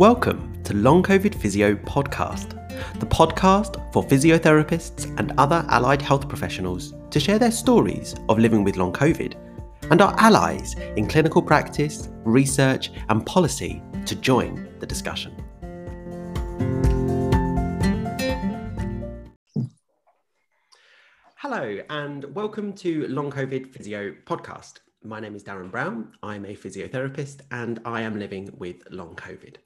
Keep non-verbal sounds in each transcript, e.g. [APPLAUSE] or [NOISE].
Welcome to Long COVID Physio Podcast, the podcast for physiotherapists and other allied health professionals to share their stories of living with long COVID and our allies in clinical practice, research, and policy to join the discussion. Hello, and welcome to Long COVID Physio Podcast. My name is Darren Brown. I'm a physiotherapist and I am living with long COVID.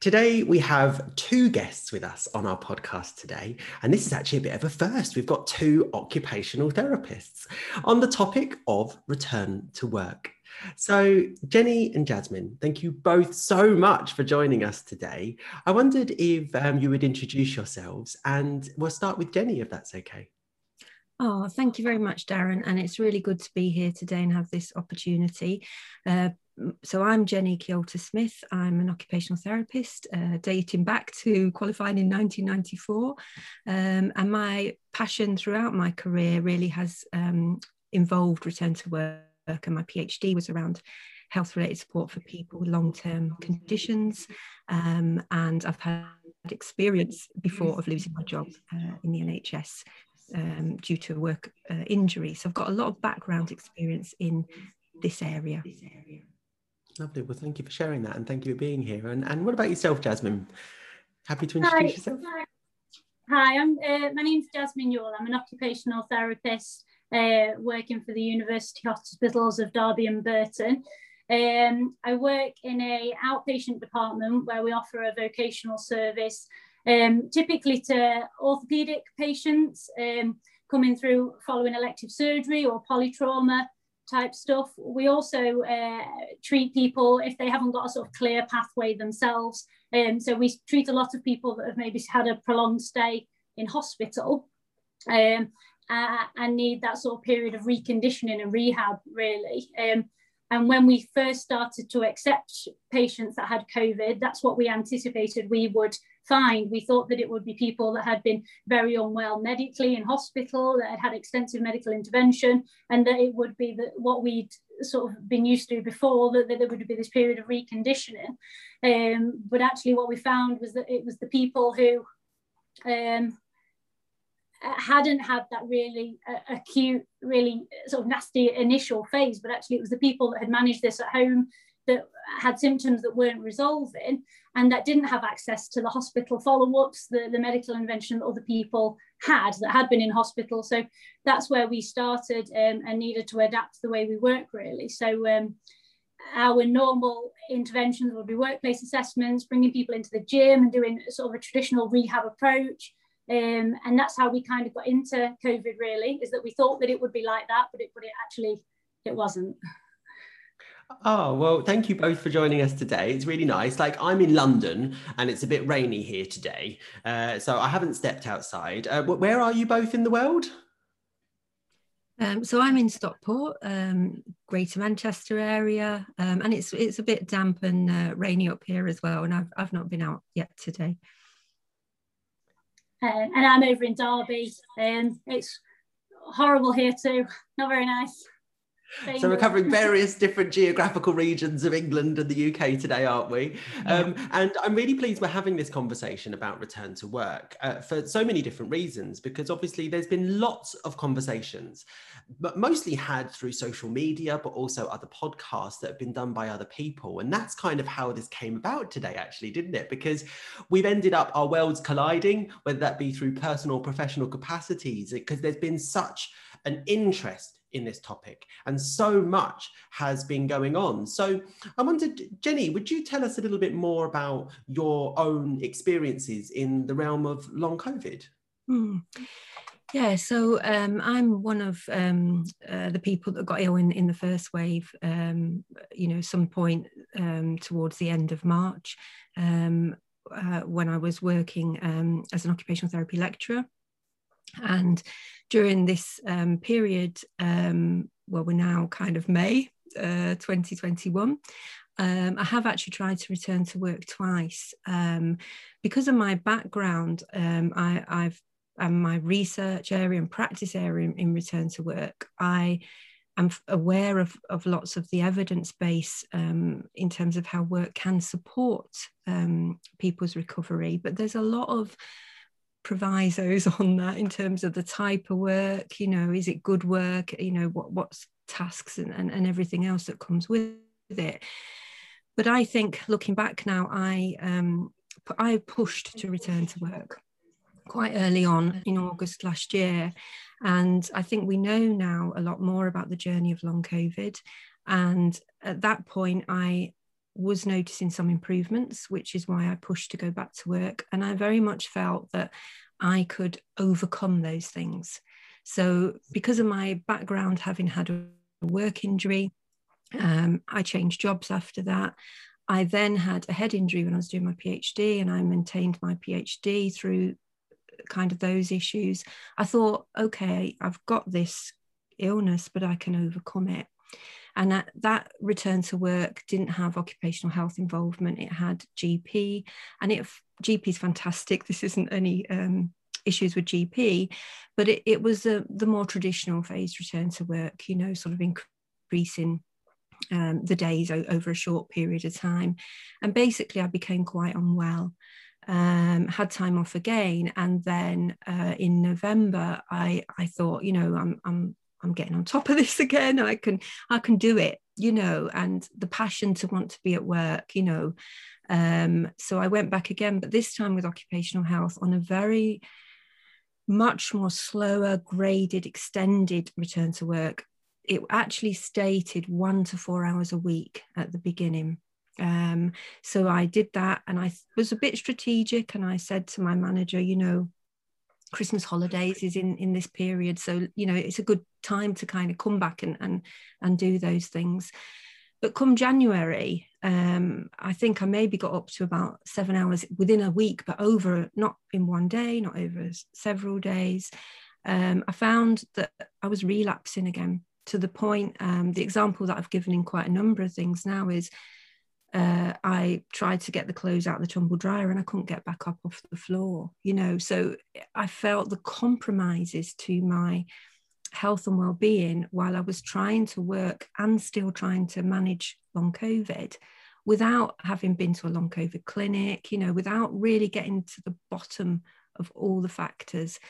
Today, we have two guests with us on our podcast today. And this is actually a bit of a first. We've got two occupational therapists on the topic of return to work. So, Jenny and Jasmine, thank you both so much for joining us today. I wondered if um, you would introduce yourselves, and we'll start with Jenny, if that's okay. Oh, thank you very much, Darren. And it's really good to be here today and have this opportunity. Uh, so I'm Jenny Ceolta-Smith. I'm an occupational therapist, uh, dating back to qualifying in 1994. Um, and my passion throughout my career really has um, involved return to work. And my PhD was around health related support for people with long term conditions. Um, and I've had experience before of losing my job uh, in the NHS um, due to work uh, injury. So I've got a lot of background experience in this area. Lovely. Well, thank you for sharing that and thank you for being here. And, and what about yourself, Jasmine? Happy to introduce Hi. yourself? Hi, I'm, uh, my name's Jasmine Yule. I'm an occupational therapist uh, working for the University Hospitals of Derby and Burton. Um, I work in a outpatient department where we offer a vocational service um, typically to orthopedic patients um, coming through following elective surgery or polytrauma type stuff. We also uh, treat people if they haven't got a sort of clear pathway themselves. Um, so we treat a lot of people that have maybe had a prolonged stay in hospital um, uh, and need that sort of period of reconditioning and rehab, really. Um, and when we first started to accept patients that had COVID, that's what we anticipated we would find. We thought that it would be people that had been very unwell medically in hospital, that had had extensive medical intervention, and that it would be the, what we'd sort of been used to before, that, that there would be this period of reconditioning. Um, but actually, what we found was that it was the people who um, hadn't had that really uh, acute, really sort of nasty initial phase, but actually it was the people that had managed this at home that had symptoms that weren't resolving and that didn't have access to the hospital follow-ups, the, the medical intervention that other people had that had been in hospital. So that's where we started um, and needed to adapt the way we work really. So um, our normal interventions would be workplace assessments, bringing people into the gym and doing sort of a traditional rehab approach. Um, and that's how we kind of got into COVID really, is that we thought that it would be like that, but it, but it actually, it wasn't. Oh, well, thank you both for joining us today. It's really nice. Like, I'm in London and it's a bit rainy here today. Uh, so I haven't stepped outside. Uh, where are you both in the world? Um, so I'm in Stockport, um, Greater Manchester area, um, and it's it's a bit damp and uh, rainy up here as well. And I've I've not been out yet today. Uh, and I'm over in Derby, and it's horrible here too. Not very nice. So we're covering various different geographical regions of England and the UK today, aren't we? Um, and I'm really pleased we're having this conversation about return to work uh, for so many different reasons, because obviously there's been lots of conversations, but mostly had through social media, but also other podcasts that have been done by other people. And that's kind of how this came about today, actually, didn't it? Because we've ended up our worlds colliding, whether that be through personal or professional capacities, because there's been such an interest in this topic and so much has been going on so i wondered jenny would you tell us a little bit more about your own experiences in the realm of long covid hmm. Yeah, so um, I'm one of um, uh, the people that got ill in, in the first wave, um, you know, some point um, towards the end of March um, uh, when I was working um, as an occupational therapy lecturer. And during this um, period, um, well, we're now kind of May uh, 2021. Um, I have actually tried to return to work twice. Um, because of my background, um, I, I've and my research area and practice area in, in return to work, I I'm aware of, of lots of the evidence base um, in terms of how work can support um, people's recovery, but there's a lot of provisos on that in terms of the type of work, you know, is it good work, you know, what what's tasks and, and, and everything else that comes with it. But I think looking back now, I um, I pushed to return to work quite early on in August last year. And I think we know now a lot more about the journey of long COVID. And at that point, I was noticing some improvements, which is why I pushed to go back to work. And I very much felt that I could overcome those things. So, because of my background, having had a work injury, um, I changed jobs after that. I then had a head injury when I was doing my PhD, and I maintained my PhD through kind of those issues. I thought, okay, I've got this illness, but I can overcome it. And that, that return to work didn't have occupational health involvement. It had GP, and it GP is fantastic. This isn't any um, issues with GP, but it, it was a, the more traditional phased return to work. You know, sort of increasing um, the days over a short period of time, and basically I became quite unwell. Um, had time off again, and then uh, in November, I I thought, you know, I'm I'm I'm getting on top of [LAUGHS] this again. I can I can do it, you know, and the passion to want to be at work, you know. Um, so I went back again, but this time with occupational health on a very much more slower, graded, extended return to work. It actually stated one to four hours a week at the beginning. Um, so I did that and I was a bit strategic and I said to my manager, you know, Christmas holidays is in in this period. So you know it's a good time to kind of come back and and and do those things. But come January um, I think I maybe got up to about seven hours within a week but over not in one day not over several days. Um, I found that I was relapsing again to the point um, the example that I've given in quite a number of things now is uh, I tried to get the clothes out of the tumble dryer and I couldn't get back up off the floor, you know. So I felt the compromises to my health and well-being while I was trying to work and still trying to manage long COVID without having been to a long COVID clinic, you know, without really getting to the bottom of all the factors.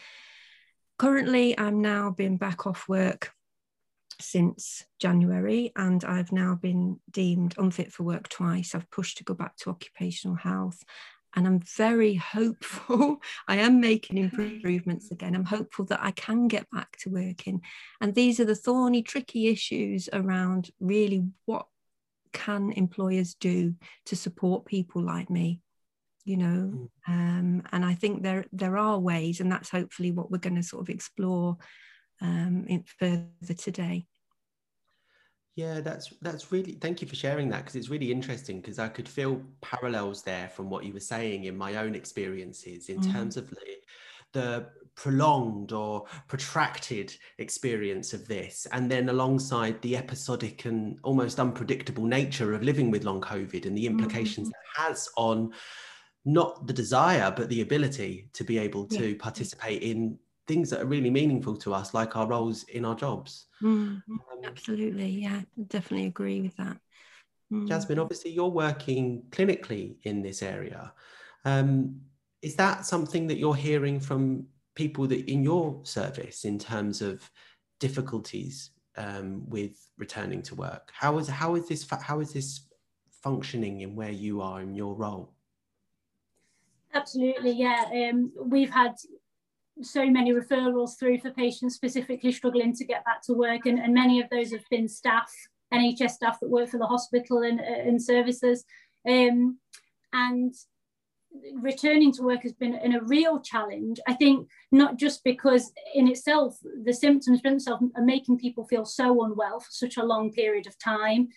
Currently, I'm now been back off work since January, and I've now been deemed unfit for work twice. I've pushed to go back to occupational health, and I'm very [LAUGHS] hopeful. I am making improvements again. I'm hopeful that I can get back to working. And these are the thorny, tricky issues around really what can employers do to support people like me you know mm. um, and i think there there are ways and that's hopefully what we're going to sort of explore um, further today. Yeah, that's that's really thank you for sharing that because it's really interesting because I could feel parallels there from what you were saying in my own experiences in mm. terms of the, the prolonged or protracted experience of this and then alongside the episodic and almost unpredictable nature of living with long covid and the implications mm. that has on not the desire but the ability to be able to yeah. participate in things that are really meaningful to us, like our roles in our jobs. Mm, um, absolutely. Yeah, definitely agree with that. Mm. Jasmine, obviously, you're working clinically in this area. Um, is that something that you're hearing from people that in your service in terms of difficulties um, with returning to work? How is how is this how is this functioning in where you are in your role? Absolutely, yeah. Um, we've had so many referrals through for patients specifically struggling to get back to work, and, and many of those have been staff, NHS staff that work for the hospital and, and services. Um, and returning to work has been a real challenge. I think not just because in itself the symptoms themselves are making people feel so unwell for such a long period of time.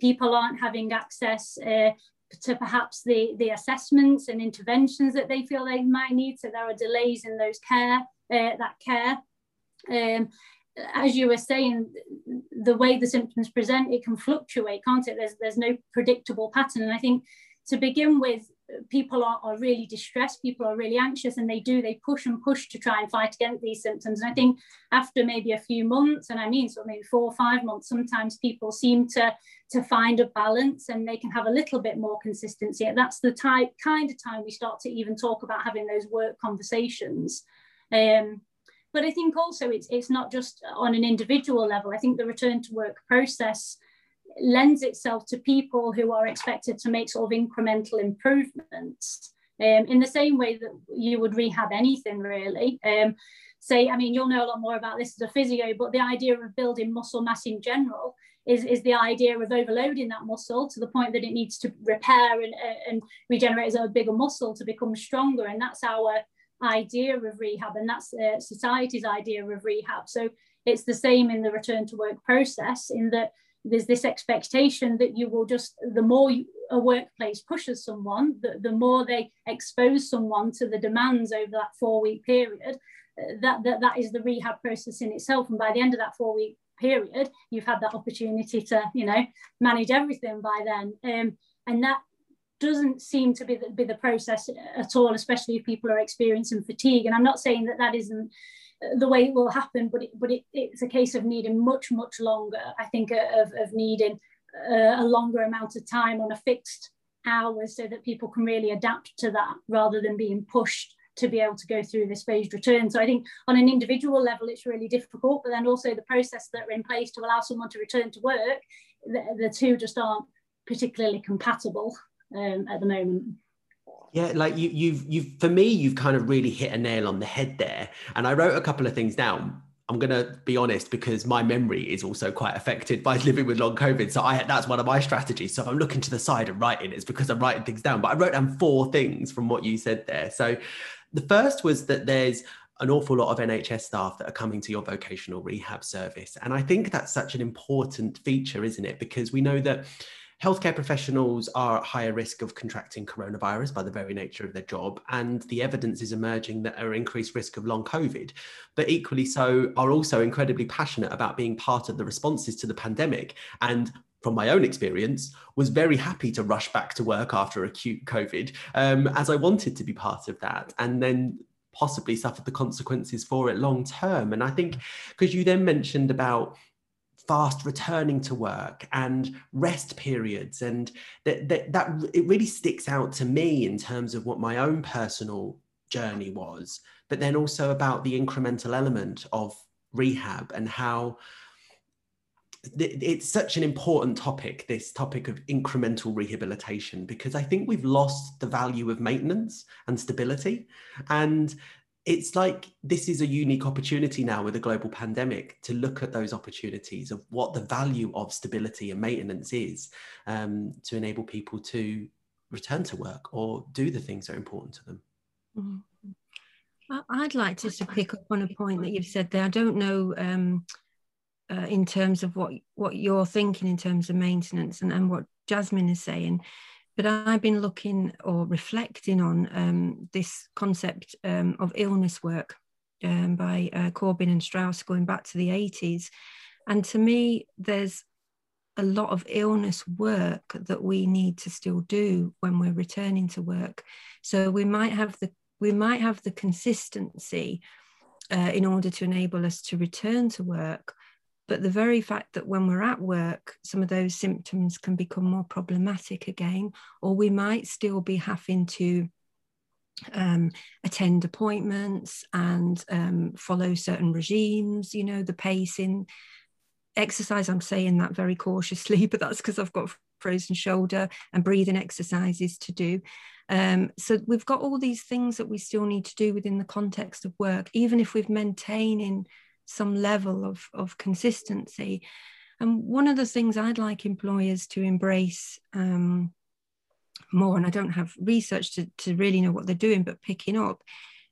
People aren't having access uh, to perhaps the, the assessments and interventions that they feel they might need. So there are delays in those care, uh, that care. Um, as you were saying, the way the symptoms present, it can fluctuate, can't it? There's, there's no predictable pattern. And I think to begin with, people are, are really distressed, people are really anxious, and they do, they push and push to try and fight against these symptoms. And I think after maybe a few months, and I mean, so maybe four or five months, sometimes people seem to, to find a balance and they can have a little bit more consistency. And that's the type kind of time we start to even talk about having those work conversations. Um, but I think also it's, it's not just on an individual level. I think the return to work process lends itself to people who are expected to make sort of incremental improvements um, in the same way that you would rehab anything really. Um, say, I mean, you'll know a lot more about this as a physio, but the idea of building muscle mass in general is, is the idea of overloading that muscle to the point that it needs to repair and, and regenerate as a bigger muscle to become stronger. And that's our idea of rehab, and that's uh, society's idea of rehab. So it's the same in the return to work process, in that there's this expectation that you will just the more you, a workplace pushes someone the, the more they expose someone to the demands over that four week period uh, that, that that is the rehab process in itself. And by the end of that four week period you've had that opportunity to you know manage everything by then. Um, and that doesn't seem to be the, be the process at all especially if people are experiencing fatigue. And i'm not saying that that isn't the way it will happen, but it, but it, it's a case of needing much much longer. I think of, of needing a, a longer amount of time on a fixed hours so that people can really adapt to that rather than being pushed to be able to go through this phased return. So I think on an individual level, it's really difficult, but then also the process that are in place to allow someone to return to work, the, the two just aren't particularly compatible um, at the moment. Yeah, like you, you've, you've, for me, you've kind of really hit a nail on the head there. And I wrote a couple of things down. I'm gonna be honest because my memory is also quite affected by [LAUGHS] living with long COVID. So I that's one of my strategies. So if I'm looking to the side and writing, it's because I'm writing things down. But I wrote down four things from what you said there. So the first was that there's an awful lot of NHS staff that are coming to your vocational rehab service. And I think that's such an important feature, isn't it? Because we know that Healthcare professionals are at higher risk of contracting coronavirus by the very nature of their job, and the evidence is emerging that are increased risk of long COVID, but equally so are also incredibly passionate about being part of the responses to the pandemic. And from my own experience, was very happy to rush back to work after acute COVID, um, as I wanted to be part of that, and then possibly suffered the consequences for it long term. And I think because you then mentioned about fast returning to work and rest periods. And that, that that it really sticks out to me in terms of what my own personal journey was but then also about the incremental element of rehab and how it's such an important topic this topic of incremental rehabilitation because i think we've lost the value of maintenance and stability. And it's like this is a unique opportunity now with a global pandemic to look at those opportunities of what the value of stability and maintenance is um, to enable people to return to work or do the things that are important to them. Mm-hmm. I'd like to, to pick up on a point that you've said there. I don't know um, uh, in terms of what what you're thinking in terms of maintenance and, and what Jasmine is saying but I've been looking or reflecting on um, this concept um, of illness work um, by uh, Corbin and Strauss going back to the 80s. And to me, there's a lot of illness work that we need to still do when we're returning to work. So we might have the we might have the consistency uh, in order to enable us to return to work, but the very fact that when we're at work, some of those symptoms can become more problematic again, or we might still be having to um, attend appointments and um, follow certain regimes, you know, the pacing. Exercise, I'm saying that very cautiously, [LAUGHS] but that's because I've got frozen shoulder and breathing exercises to do. Um, so we've got all these things that we still need to do within the context of work, even if we've maintaining some level of, of consistency. And one of the things I'd like employers to embrace um, more, and I don't have research to, to really know what they're doing, but picking up,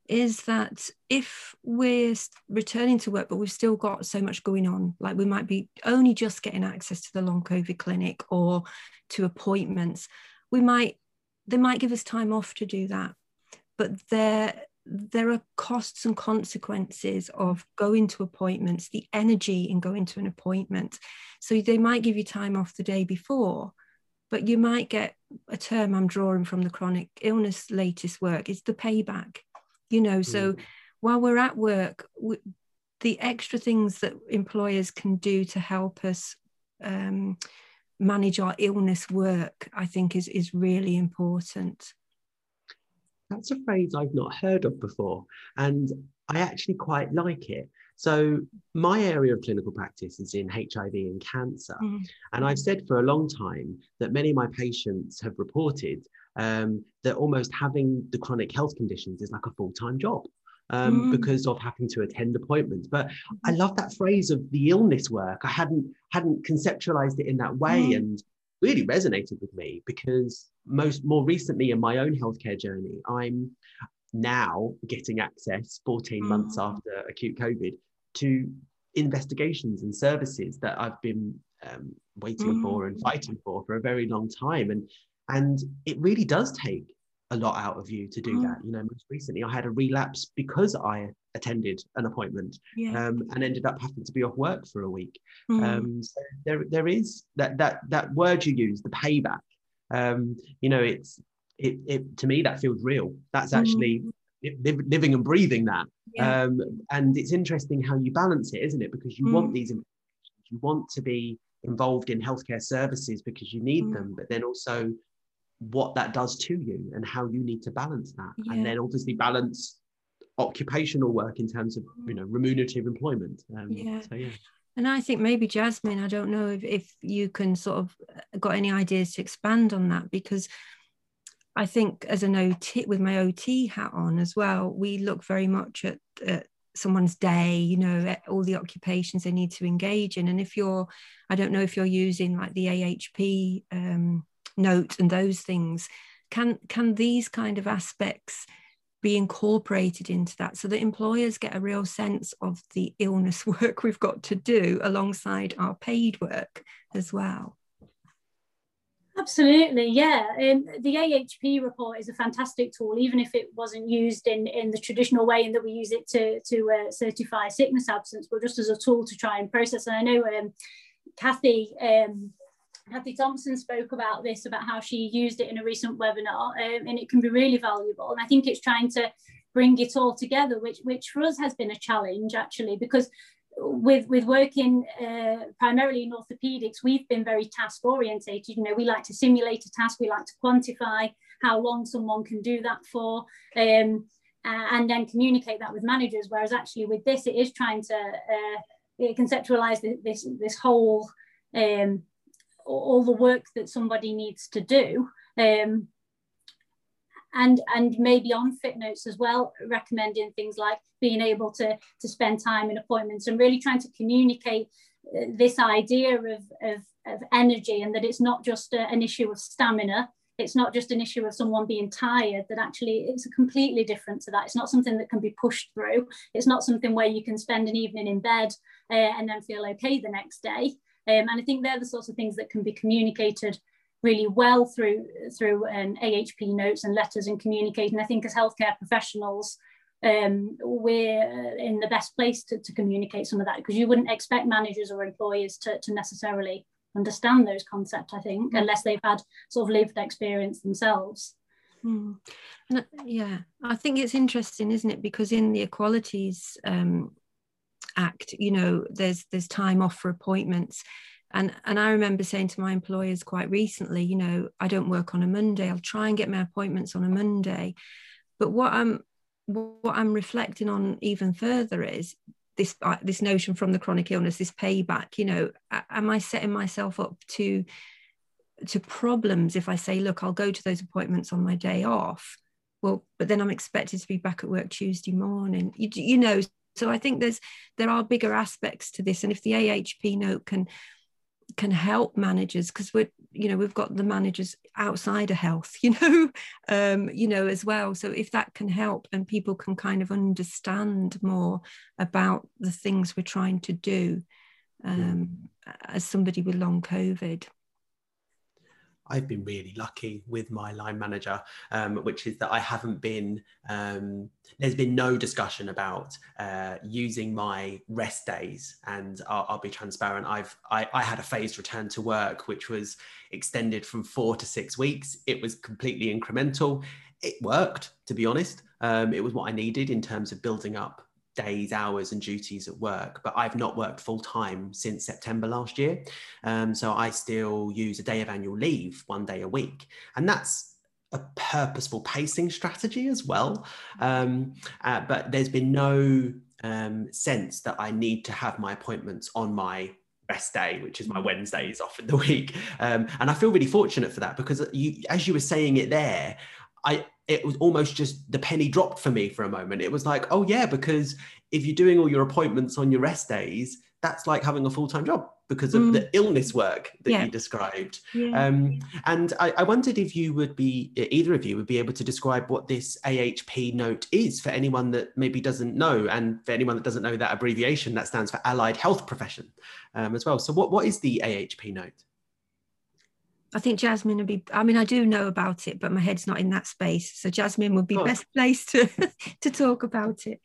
is that if we're returning to work, but we've still got so much going on, like we might be only just getting access to the long COVID clinic or to appointments, we might, they might give us time off to do that. But there there are costs and consequences of going to appointments, the energy in going to an appointment. So they might give you time off the day before, but you might get a term I'm drawing from the chronic illness latest work is the payback. You know, so mm. while we're at work, we, the extra things that employers can do to help us um, manage our illness work, I think is, is really important. That's a phrase I've not heard of before. And I actually quite like it. So, my area of clinical practice is in HIV and cancer. Mm. And I've said for a long time that many of my patients have reported um, that almost having the chronic health conditions is like a full time job. Um, mm. because of having to attend appointments. But I mm-hmm. love that phrase of the illness work. I hadn't hadn't conceptualized it in that way, mm. and really resonated with me because most more recently in my own healthcare journey, I'm now getting access 14 mm. months after acute COVID to investigations and services that I've been um, waiting mm. for and fighting for for a very long time. And and it really does take a lot out of you to do mm. that. You know, most recently I had a relapse because I attended an appointment yeah. um, and ended up having to be off work for a week. Mm. Um, so there, there is that that that word you use, the payback. Um, you know, it's it, it to me that feels real. That's actually mm. living and breathing that. Yeah. Um, and it's interesting how you balance it, isn't it? Because you want mm. these, you want to be involved in healthcare services because you need mm. them, but then also what that does to you and how you need to balance that yeah. and then obviously balance occupational work in terms of you know remunerative employment um, yeah. so yeah and I think maybe Jasmine, I don't know if, if you can sort of uh, got any ideas to expand on that because I think as an OT with my OT hat on as well, we look very much at, at someone's day, you know, all the occupations they need to engage in. And if you're, I don't know if you're using like the AHP um, note and those things can can these kind of aspects be incorporated into that so that employers get a real sense of the illness [LAUGHS] work we've got to do alongside our paid work as well Absolutely, yeah. Um, the AHP report is a fantastic tool, even if it wasn't used in, in the traditional way in that we use it to, to uh, certify sickness absence, but just as a tool to try and process. And I know um, Kathy um, Kathy Thompson spoke about this, about how she used it in a recent webinar, um, and it can be really valuable. And I think it's trying to bring it all together, which, which for us has been a challenge actually, because with with working uh, primarily in orthopedics, we've been very task orientated. You know, we like to simulate a task, we like to quantify how long someone can do that for, um, and then communicate that with managers. Whereas actually with this, it is trying to uh, conceptualize this this whole um, all the work that somebody needs to do. Um, and and maybe on fit notes as well recommending things like being able to to spend time in appointments and really trying to communicate uh, this idea of, of, of energy and that it's not just a, an issue of stamina. It's not just an issue of someone being tired that actually it's completely different to that. It's not something that can be pushed through. It's not something where you can spend an evening in bed uh, and then feel okay the next day um, and I think they're the sorts of things that can be communicated really well through through um, AHP notes and letters and communicating. I think as healthcare professionals, um, we're in the best place to, to communicate some of that because you wouldn't expect managers or employers to, to necessarily understand those concepts, I think, mm. unless they've had sort of lived experience themselves. Mm. And, yeah, I think it's interesting, isn't it? Because in the equalities um, act you know there's there's time off for appointments. And and i remember saying to my employers quite recently you know i don't work on a monday. I'll try and get my appointments on a monday. But what i'm what i'm reflecting on even further is this uh, this notion from the chronic illness this payback you know am i setting myself up to to problems if i say look i'll go to those appointments on my day off. Well but then i'm expected to be back at work tuesday morning. You, you know so I think there's there are bigger aspects to this, and if the AHP note can can help managers because we're you know we've got the managers outside of health [LAUGHS] you know um you know as well. So if that can help and people can kind of understand more about the things we're trying to do um as somebody with long covid I've been really lucky with my line manager, um, which is that I haven't been, um, there's been no discussion about uh, using my rest days. And I'll, I'll be transparent. I've, I, I, had a phased return to work, which was extended from four to six weeks. It was completely incremental. It worked, to be honest. Um, it was what I needed in terms of building up days, hours, and duties at work, but I've not worked full time since September last year. Um, so I still use a day of annual leave one day a week. And that's a purposeful pacing strategy as well. Um, uh, but there's been no um, sense that I need to have my appointments on my rest day, which is my Wednesdays off in the [LAUGHS] week. Um, and I feel really fortunate for that because you, as you were saying it there, I it was almost just the penny dropped for me for a moment. It was like, oh yeah, because if you're doing all your appointments on your rest days, that's like having a full-time job because of mm. the illness work that yeah. you described. Yeah. Um, and I, I, wondered if you would be, either of you would be able to describe what this AHP note is for anyone that maybe doesn't know, and for anyone that doesn't know that abbreviation, that stands for Allied Health Profession um, as well. So what, what is the AHP note? I think Jasmine would be. I mean, I do know about it, but my head's not in that space. So Jasmine would be oh. best [LAUGHS] placed to to talk about it.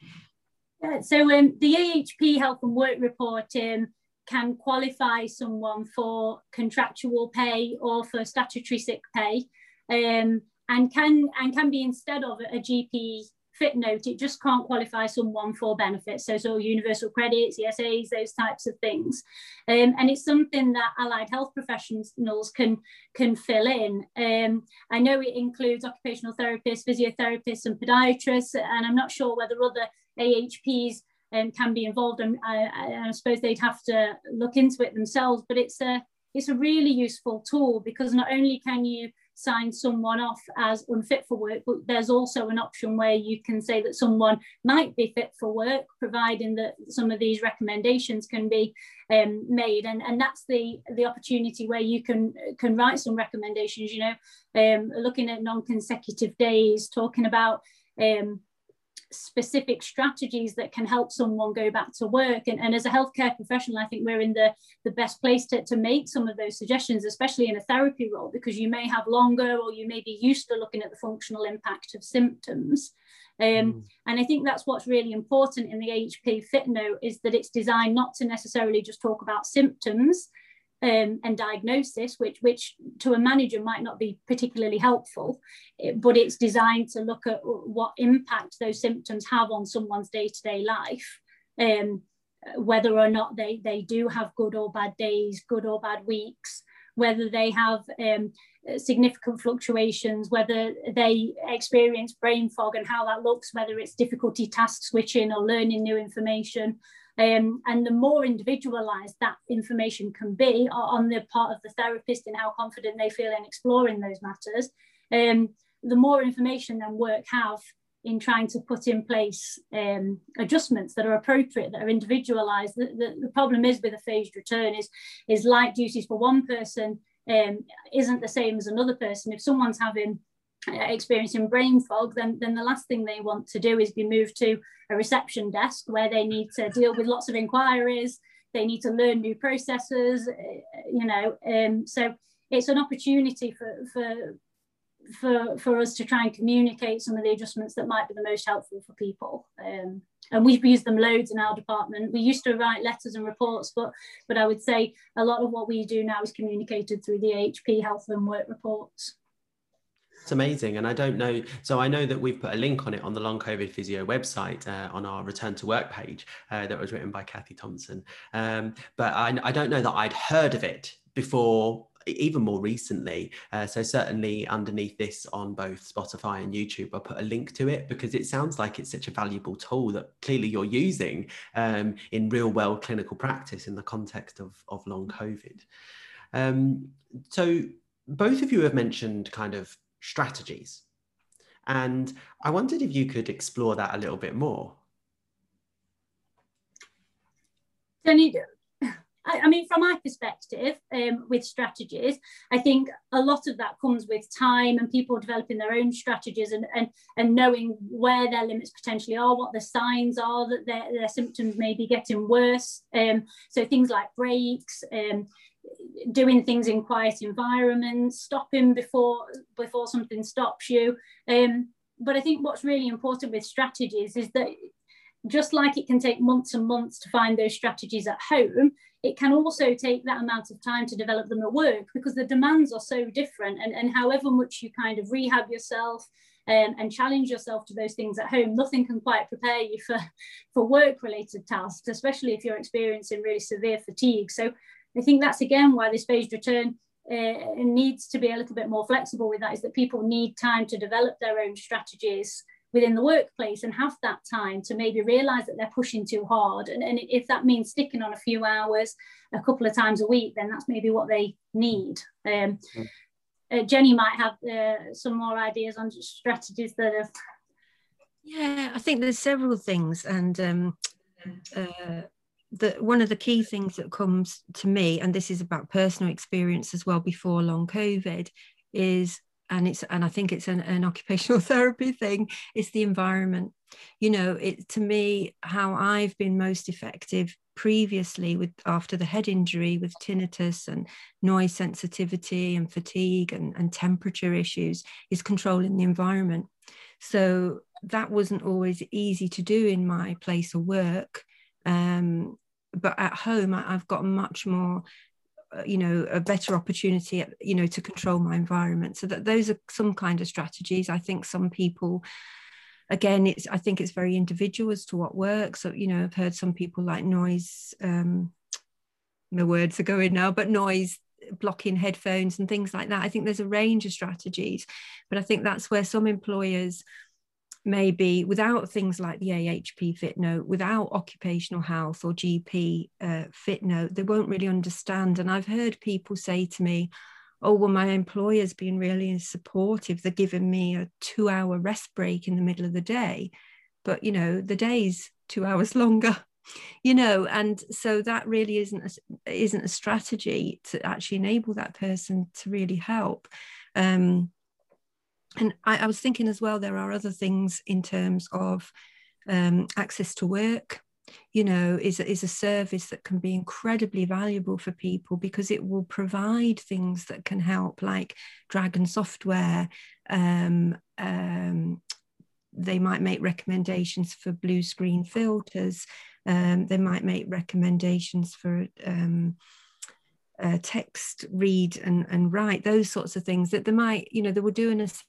Yeah, so um, the AHP Health and Work Report um, can qualify someone for contractual pay or for statutory sick pay, um, and can and can be instead of a GP fit note, it just can't qualify someone for benefits. So, so universal credits, ESAs, those types of things. Um, and it's something that allied health professionals can, can fill in. Um, I know it includes occupational therapists, physiotherapists, and podiatrists, and I'm not sure whether other AHPs um, can be involved. And I, I suppose they'd have to look into it themselves, but it's a, it's a really useful tool because not only can you sign someone off as unfit for work, but there's also an option where you can say that someone might be fit for work, providing that some of these recommendations can be um, made. And, and that's the, the opportunity where you can, can write some recommendations, you know, um, looking at non-consecutive days, talking about um, specific strategies that can help someone go back to work. And, and as a healthcare professional, I think we're in the, the best place to, to make some of those suggestions, especially in a therapy role, because you may have longer or you may be used to looking at the functional impact of symptoms. Um, mm. And I think that's what's really important in the AHP Fit Note is that it's designed not to necessarily just talk about symptoms, um, and diagnosis, which which to a manager might not be particularly helpful, but it's designed to look at what impact those symptoms have on someone's day-to-day life, um, whether or not they they do have good or bad days, good or bad weeks, whether they have um, significant fluctuations, whether they experience brain fog and how that looks, whether it's difficulty task switching or learning new information. Um, and the more individualized that information can be on the part of the therapist and how confident they feel in exploring those matters, um, the more information then work have in trying to put in place um, adjustments that are appropriate, that are individualized. The, the, the, problem is with a phased return is, is light duties for one person um, isn't the same as another person. If someone's having experiencing brain fog, then, then the last thing they want to do is be moved to a reception desk where they need to deal with lots of inquiries, they need to learn new processes, eh, you know. Um, so it's an opportunity for, for, for, for us to try and communicate some of the adjustments that might be the most helpful for people. Um, and we've used them loads in our department. We used to write letters and reports, but but I would say a lot of what we do now is communicated through the AHP health and work reports. It's amazing. And I don't know. So I know that we've put a link on it on the Long COVID Physio website uh, on our return to work page uh, that was written by Kathy Thompson. Um, but I, I, don't know that I'd heard of it before even more recently. Uh, so certainly underneath this on both Spotify and YouTube, I'll put a link to it because it sounds like it's such a valuable tool that clearly you're using um, in real world clinical practice in the context of, of long COVID. Um, so both of you have mentioned kind of strategies. And I wondered if you could explore that a little bit more. [LAUGHS] I mean, from my perspective, um, with strategies, I think a lot of that comes with time and people developing their own strategies and, and, and knowing where their limits potentially are, what the signs are that their, their symptoms may be getting worse. Um, so things like breaks, um, doing things in quiet environments, stopping before before something stops you. Um, but I think what's really important with strategies is that just like it can take months and months to find those strategies at home, it can also take that amount of time to develop them at work because the demands are so different. And, and however much you kind of rehab yourself um, and challenge yourself to those things at home, nothing can quite prepare you for, [LAUGHS] for work related tasks, especially if you're experiencing really severe fatigue. So I think that's again why this phased return uh, needs to be a little bit more flexible with that is that people need time to develop their own strategies within the workplace and have that time to maybe realize that they're pushing too hard. And, and if that means sticking on a few hours a couple of times a week, then that's maybe what they need. Um, uh, Jenny might have uh, some more ideas on strategies that have. Yeah, I think there's several things, and um, uh, the one of the key things that comes to me, and this is about personal experience as well before long COVID, is and it's and I think it's an, an occupational [LAUGHS] therapy thing, it's the environment. You know, it to me, how I've been most effective previously with after the head injury with tinnitus and noise sensitivity and fatigue and, and temperature issues is controlling the environment. So that wasn't always easy to do in my place of work. Um, but at home, I, I've got much more uh, you know a better opportunity you know to control my environment. So that those are some kind of strategies. I think some people again it's i think it's very individual as to what works. So you know i've heard some people like noise um my words are going now but noise blocking headphones and things like that. I think there's a range of strategies but i think that's where some employers maybe without things like the AHP fit note, without occupational health or GP uh, fit note, they won't really understand. And I've heard people say to me, oh, well, my employer's been really supportive. They're giving me a two hour rest break in the middle of the day. But, you know, the day's two hours [LAUGHS] longer. You know, and so that really isn't a, isn't a strategy to actually enable that person to really help. Um, and I, I, was thinking as well, there are other things in terms of um, access to work. You know, is is a service that can be incredibly valuable for people because it will provide things that can help, like Dragon software. Um, um, they might make recommendations for blue screen filters. Um, they might make recommendations for um, uh, text read and, and write those sorts of things that they might you know they were doing a assessment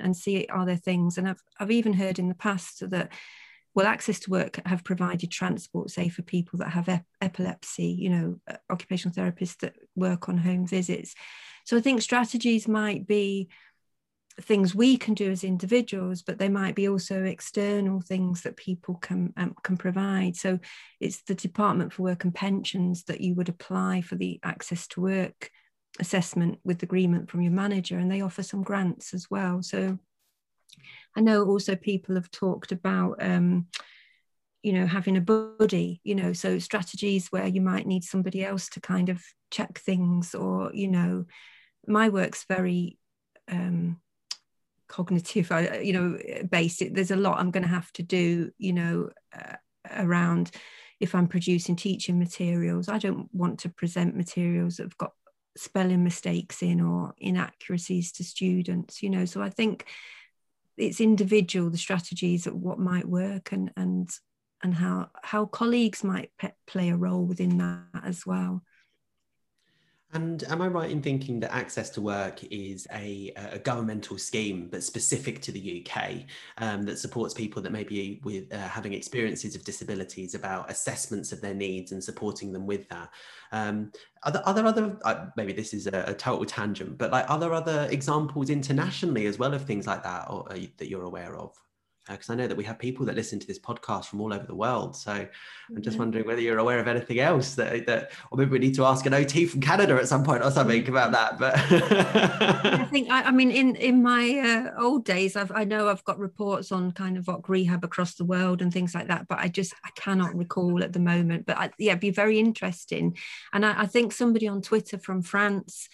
and see are there things. And I've, I've even heard in the past that well access to work have provided transport say for people that have ep- epilepsy you know uh, occupational therapists that work on home visits. So i think strategies might be things we can do as individuals but they might be also external things that people can um, can provide. So it's the department for work and pensions that you would apply for the access to work assessment with agreement from your manager and they offer some grants as well. So i know also people have talked about um, you know having a buddy you know so strategies where you might need somebody else to kind of check things or you know my work's very um, cognitive [LAUGHS] you know based there's a lot i'm going to have to do you know uh, around if i'm producing teaching materials. I don't want to present materials that have got spelling mistakes in or inaccuracies to students you know so i think it's individual the strategies of what might work and and and how how colleagues might pe- play a role within that as well and am I right in thinking that Access to Work is a, a governmental scheme but specific to the UK um, that supports people that may be with uh, having experiences of disabilities about assessments of their needs and supporting them with that? Um, are, there, are there other, uh, maybe this is a, a, total tangent, but like are there other examples internationally as well of things like that or, uh, that you're aware of? Because uh, I know that we have people that listen to this podcast from all over the world. So I'm just wondering whether you're aware of anything else that, that or maybe we need to ask an OT from Canada at some point or something about that. But I think I, I, mean in in my uh, old days, I've, I know I've got reports on kind of what rehab across the world and things like that, but I just I cannot recall at the moment. But I, yeah, it'd be very interesting. And I, I think somebody on Twitter from France.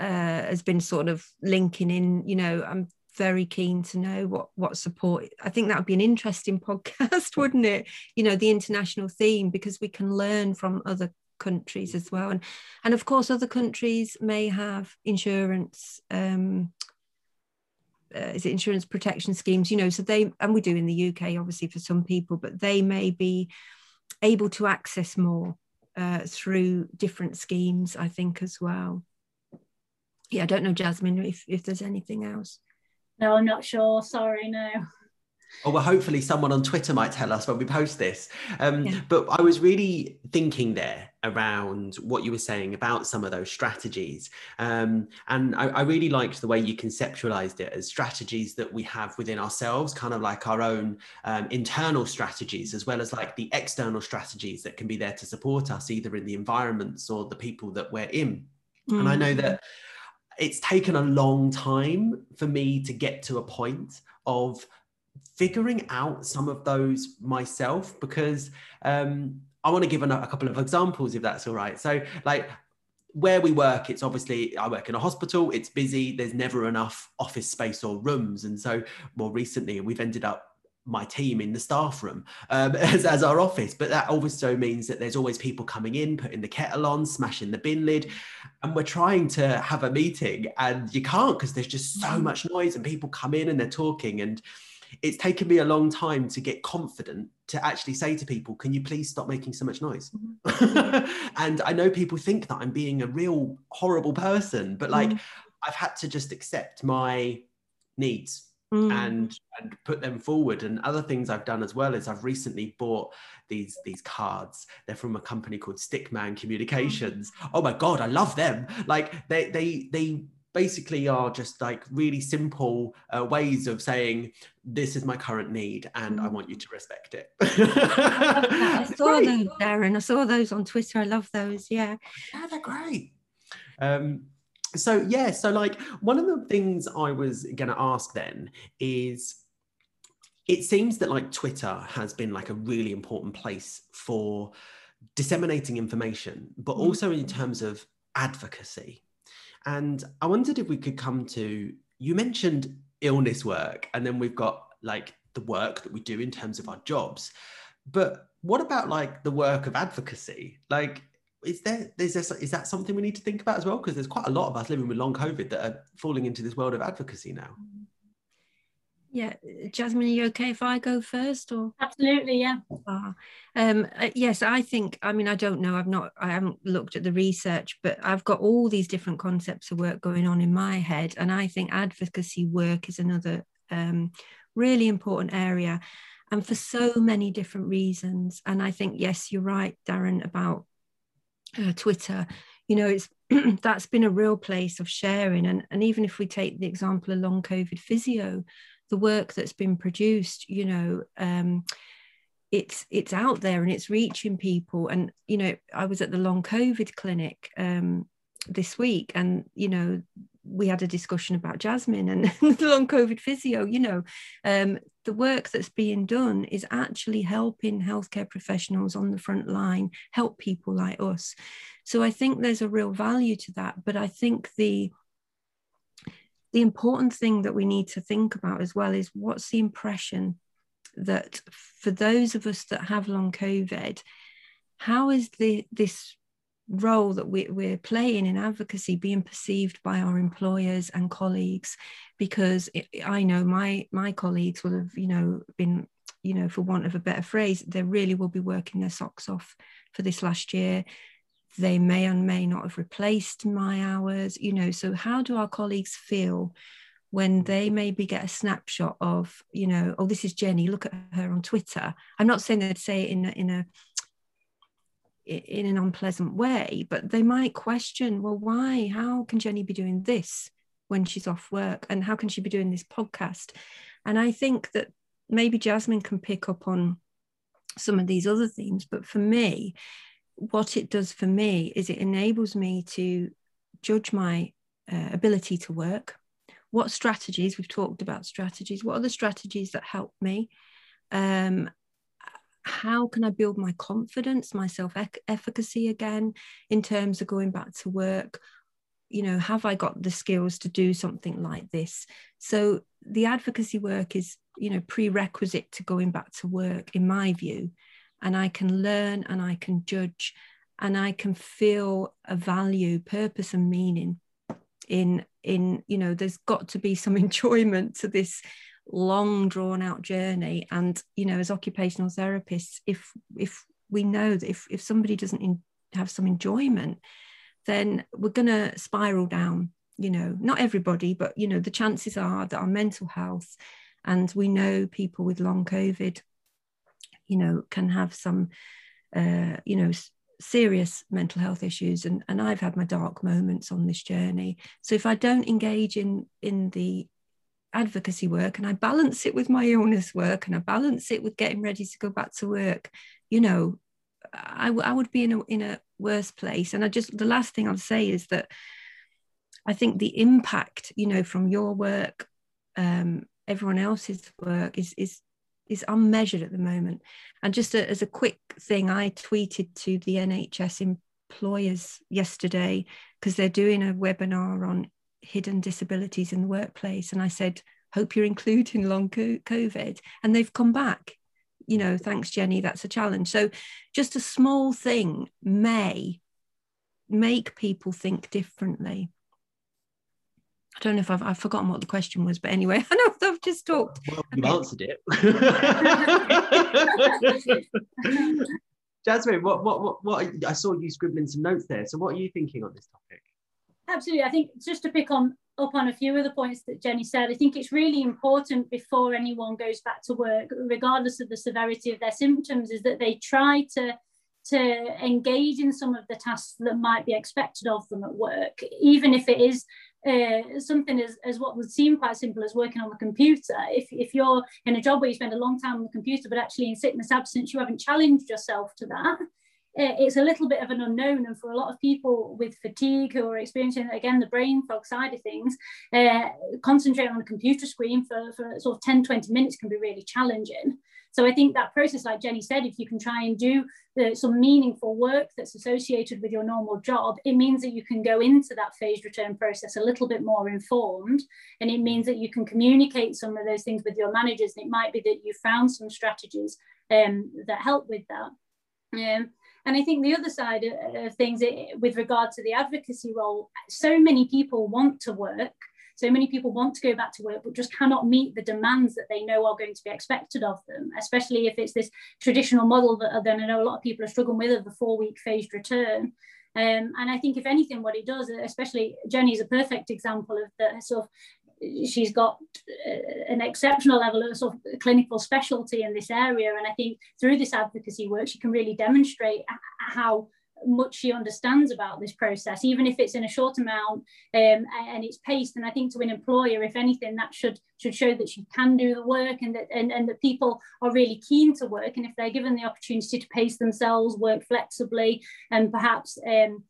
Uh, has been sort of linking in, you know, I'm very keen to know what what support i think that would be an interesting [LAUGHS] podcast wouldn't it? You know the international theme because we can learn from other countries as well. And and of course other countries may have insurance um, uh, is it insurance protection schemes you know so they and we do in the uk obviously for some people but they may be able to access more uh, through different schemes i think as well. Yeah i don't know jasmine if, if there's anything else no i'm not sure sorry no Oh, well, hopefully someone on Twitter might tell us when we post this. Um, yeah. But I was really thinking there around what you were saying about some of those strategies. Um, and I, I, really liked the way you conceptualized it as strategies that we have within ourselves, kind of like our own um, internal strategies, as well as like the external strategies that can be there to support us, either in the environments or the people that we're in. Mm. And I know that it's taken a long time for me to get to a point of figuring out some of those myself because um, I want to give a, a couple of examples if that's all right. So, like where we work, it's obviously I work in a hospital. It's busy. There's never enough office space or rooms, and so more recently we've ended up my team in the staff room um, [LAUGHS] as, as our office. But that also means that there's always people coming in, putting the kettle on, smashing the bin lid. And we're trying to have a meeting and you can't because there's just so mm. much noise and people come in and they're talking. And it's taken me a long time to get confident to actually say to people, can you please stop making so much noise? Mm-hmm. [LAUGHS] and I know people think that I'm being a real horrible person, but like mm. I've had to just accept my needs Mm. and and put them forward and other things i've done as well is i've recently bought these these cards they're from a company called stickman communications mm. oh my god i love them like they they they basically are just like really simple uh, ways of saying this is my current need and I mm. want you to respect it. I, I [LAUGHS] saw those, Darren. I saw those on Twitter. I love those. Yeah. Yeah, they're great. Um, so yeah, so like one of the things I was gonna ask then is it seems that like Twitter has been like a really important place for disseminating information, but mm. also in terms of advocacy. And I wondered if we could come to you mentioned illness work, and then we've got like the work that we do in terms of our jobs. But what about like the work of advocacy? Like, is there is there is that something we need to think about as well? Because there's quite a lot of us living with long COVID that are falling into this world of advocacy now. Yeah, Jasmine, are you okay if I go first or? Absolutely, yeah. Ah, um, uh, yes, I think. I mean, I don't know. I've not. I haven't looked at the research, but I've got all these different concepts of work going on in my head, and I think advocacy work is another um, really important area, and for so many different reasons. And I think, yes, you're right, Darren, about uh, Twitter. You know, it's [CLEARS THROAT] that's been a real place of sharing, and and even if we take the example of long COVID physio the work that's been produced you know um, it's it's out there and it's reaching people and you know i was at the long covid clinic um, this week and you know we had a discussion about jasmine and [LAUGHS] the long covid physio you know um, the work that's being done is actually helping healthcare professionals on the front line help people like us. So i think there's a real value to that but i think the the important thing that we need to think about as well is what's the impression that for those of us that have long COVID, how is the this role that we, we're playing in advocacy being perceived by our employers and colleagues? Because it, I know my my colleagues will have you know been you know for want of a better phrase, they really will be working their socks off for this last year. They may and may not have replaced my hours you know. So how do our colleagues feel when they maybe get a snapshot of you know oh this is jenny look at her on twitter? I'm not saying they'd say it in a, in a in an unpleasant way but they might question well why? How can jenny be doing this when she's off work? And how can she be doing this podcast? And i think that maybe jasmine can pick up on some of these other themes but for me what it does for me is it enables me to judge my uh, ability to work. What strategies we've talked about strategies what are the strategies that help me? Um, how can i build my confidence my self efficacy again in terms of going back to work? You know have i got the skills to do something like this? So the advocacy work is you know prerequisite to going back to work in my view. And I can learn and I can judge and I can feel a value, purpose, and meaning in in you know there's got to be some [LAUGHS] enjoyment to this long drawn out journey. And you know as occupational therapists if if we know that if if somebody doesn't in, have some enjoyment then we're going to spiral down you know. Not everybody but you know the chances are that our mental health and we know people with long covid you know can have some uh, you know serious mental health issues. And, and I've had my dark moments on this journey. So if I don't engage in in the advocacy work and I balance it with my illness work and I balance it with getting ready to go back to work, you know, I, I would be in a in a worse place. And I just the last thing I'll say is that I think the impact, you know, from your work, um, everyone else's work is is is unmeasured at the moment. And just a, as a quick thing, I tweeted to the NHS employers yesterday because they're doing a webinar on hidden disabilities in the workplace. And I said, hope you're including long COVID. And they've come back. You know, thanks, Jenny, that's a challenge. So just a small thing may make people think differently. I don't know if I've, I've forgotten what the question was, but anyway, [LAUGHS] I know I've just talked. Well, you answered it. [LAUGHS] [LAUGHS] Jasmine, what, what, what, what, I saw you scribbling some notes there. So, what are you thinking on this topic? Absolutely. I think just to pick on up on a few of the points that Jenny said, I think it's really important before anyone goes back to work, regardless of the severity of their symptoms, is that they try to to engage in some of the tasks that might be expected of them at work, even if it is uh, something as, as what would seem quite simple as working on the computer. If, if you're in a job where you spend a long time on the computer, but actually in sickness absence, you haven't challenged yourself to that, it's a little bit of an unknown. And for a lot of people with fatigue who are experiencing, again, the brain fog side of things, uh, concentrating on a computer screen for, for sort of 10, 20 minutes can be really challenging. So I think that process, like Jenny said, if you can try and do the, some meaningful work that's associated with your normal job, it means that you can go into that phased return process a little bit more informed. And it means that you can communicate some of those things with your managers. And it might be that you found some strategies um, that help with that. Um, and I think the other side of things with regard to the advocacy role, so many people want to work so many people want to go back to work, but just cannot meet the demands that they know are going to be expected of them, especially if it's this traditional model that then I know a lot of people are struggling with of the four week phased return. Um, and I think if anything, what it does, especially Jenny is a perfect example of the sort of she's got uh, an exceptional level of sort of clinical specialty in this area and i think through this advocacy work she can really demonstrate how much she understands about this process, even if it's in a short amount um, and it's paced. And I think to an employer, if anything, that should should show that she can do the work and that and, and that people are really keen to work. And if they're given the opportunity to pace themselves, work flexibly, and perhaps um,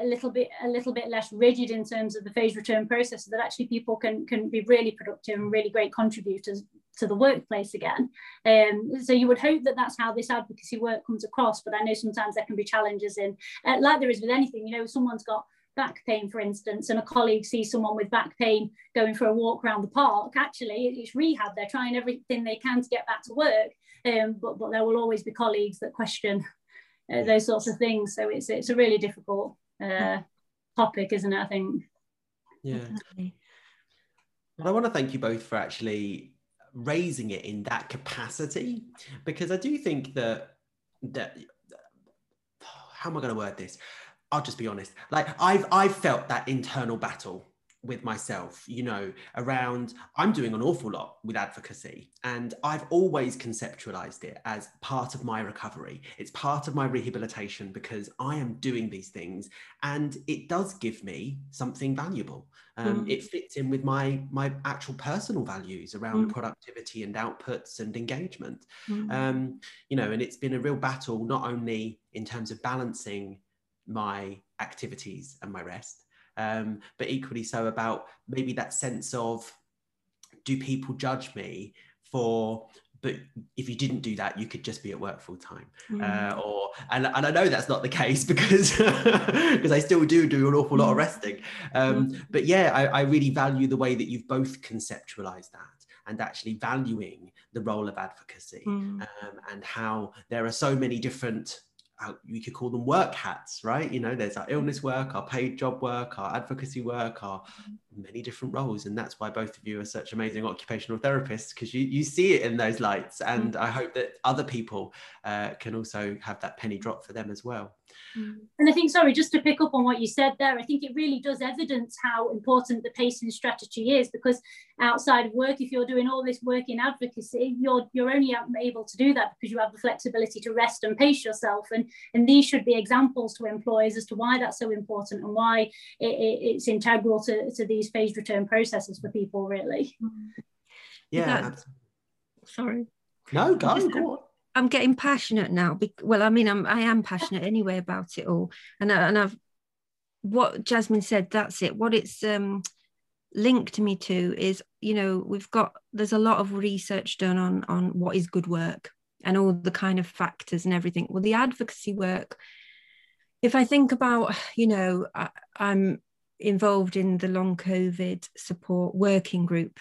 a little bit a little bit less rigid in terms of the phase return process so that actually people can can be really productive and really great contributors to the workplace again. Um, so you would hope that that's how this advocacy work comes across but i know sometimes there can be challenges in uh, like there is with anything you know someone's got back pain for instance and a colleague sees someone with back pain going for a walk around the park actually it's rehab. They're trying everything they can to get back to work um, but, but there will always be colleagues that question uh, those sorts of things. So it's it's a really difficult uh, topic, isn't it? I think. Yeah. Well, I want to thank you both for actually raising it in that capacity because I do think that that how am I going to word this? I'll just be honest. Like I've I've felt that internal battle with myself, you know, around I'm doing an awful lot with advocacy. And I've always conceptualized it as part of my recovery. It's part of my rehabilitation because I am doing these things and it does give me something valuable. Um, mm. It fits in with my my actual personal values around mm. productivity and outputs and engagement. Mm. Um, you know, and it's been a real battle, not only in terms of balancing my activities and my rest, um, but equally so about maybe that sense of do people judge me for but if you didn't do that you could just be at work full time mm. uh, or and, and i know that's not the case [LAUGHS] because because i still do do an awful lot of mm. resting um, mm. but yeah I, I, really value the way that you've both conceptualized that and actually valuing the role of advocacy mm. um, and how there are so many different our, we could call them work hats, right? You know, there's our illness work, our paid job work, our advocacy work, our mm-hmm. many different roles. And that's why both of you are such amazing occupational therapists because you, you see it in those lights. And mm-hmm. I hope that other people uh, can also have that penny drop for them as well. Mm. And I think, sorry, just to pick up on what you said there, I think it really does evidence how important the pacing strategy is because outside of work, if you're doing all this work in advocacy, you're you're only able to do that because you have the flexibility to rest and pace yourself. And, and these should be examples to employers as to why that's so important and why it, it, it's integral to, to these phased return processes for people, really. Yeah. That, sorry. No, go, go on. I'm getting passionate now. Well, I mean, I'm I am passionate anyway about it all, and I, and I've what Jasmine said. That's it. What it's um, linked me to is, you know, we've got there's a lot of research done on on what is good work and all the kind of factors and everything. Well, the advocacy work. If I think about, you know, I, I'm involved in the long COVID support working group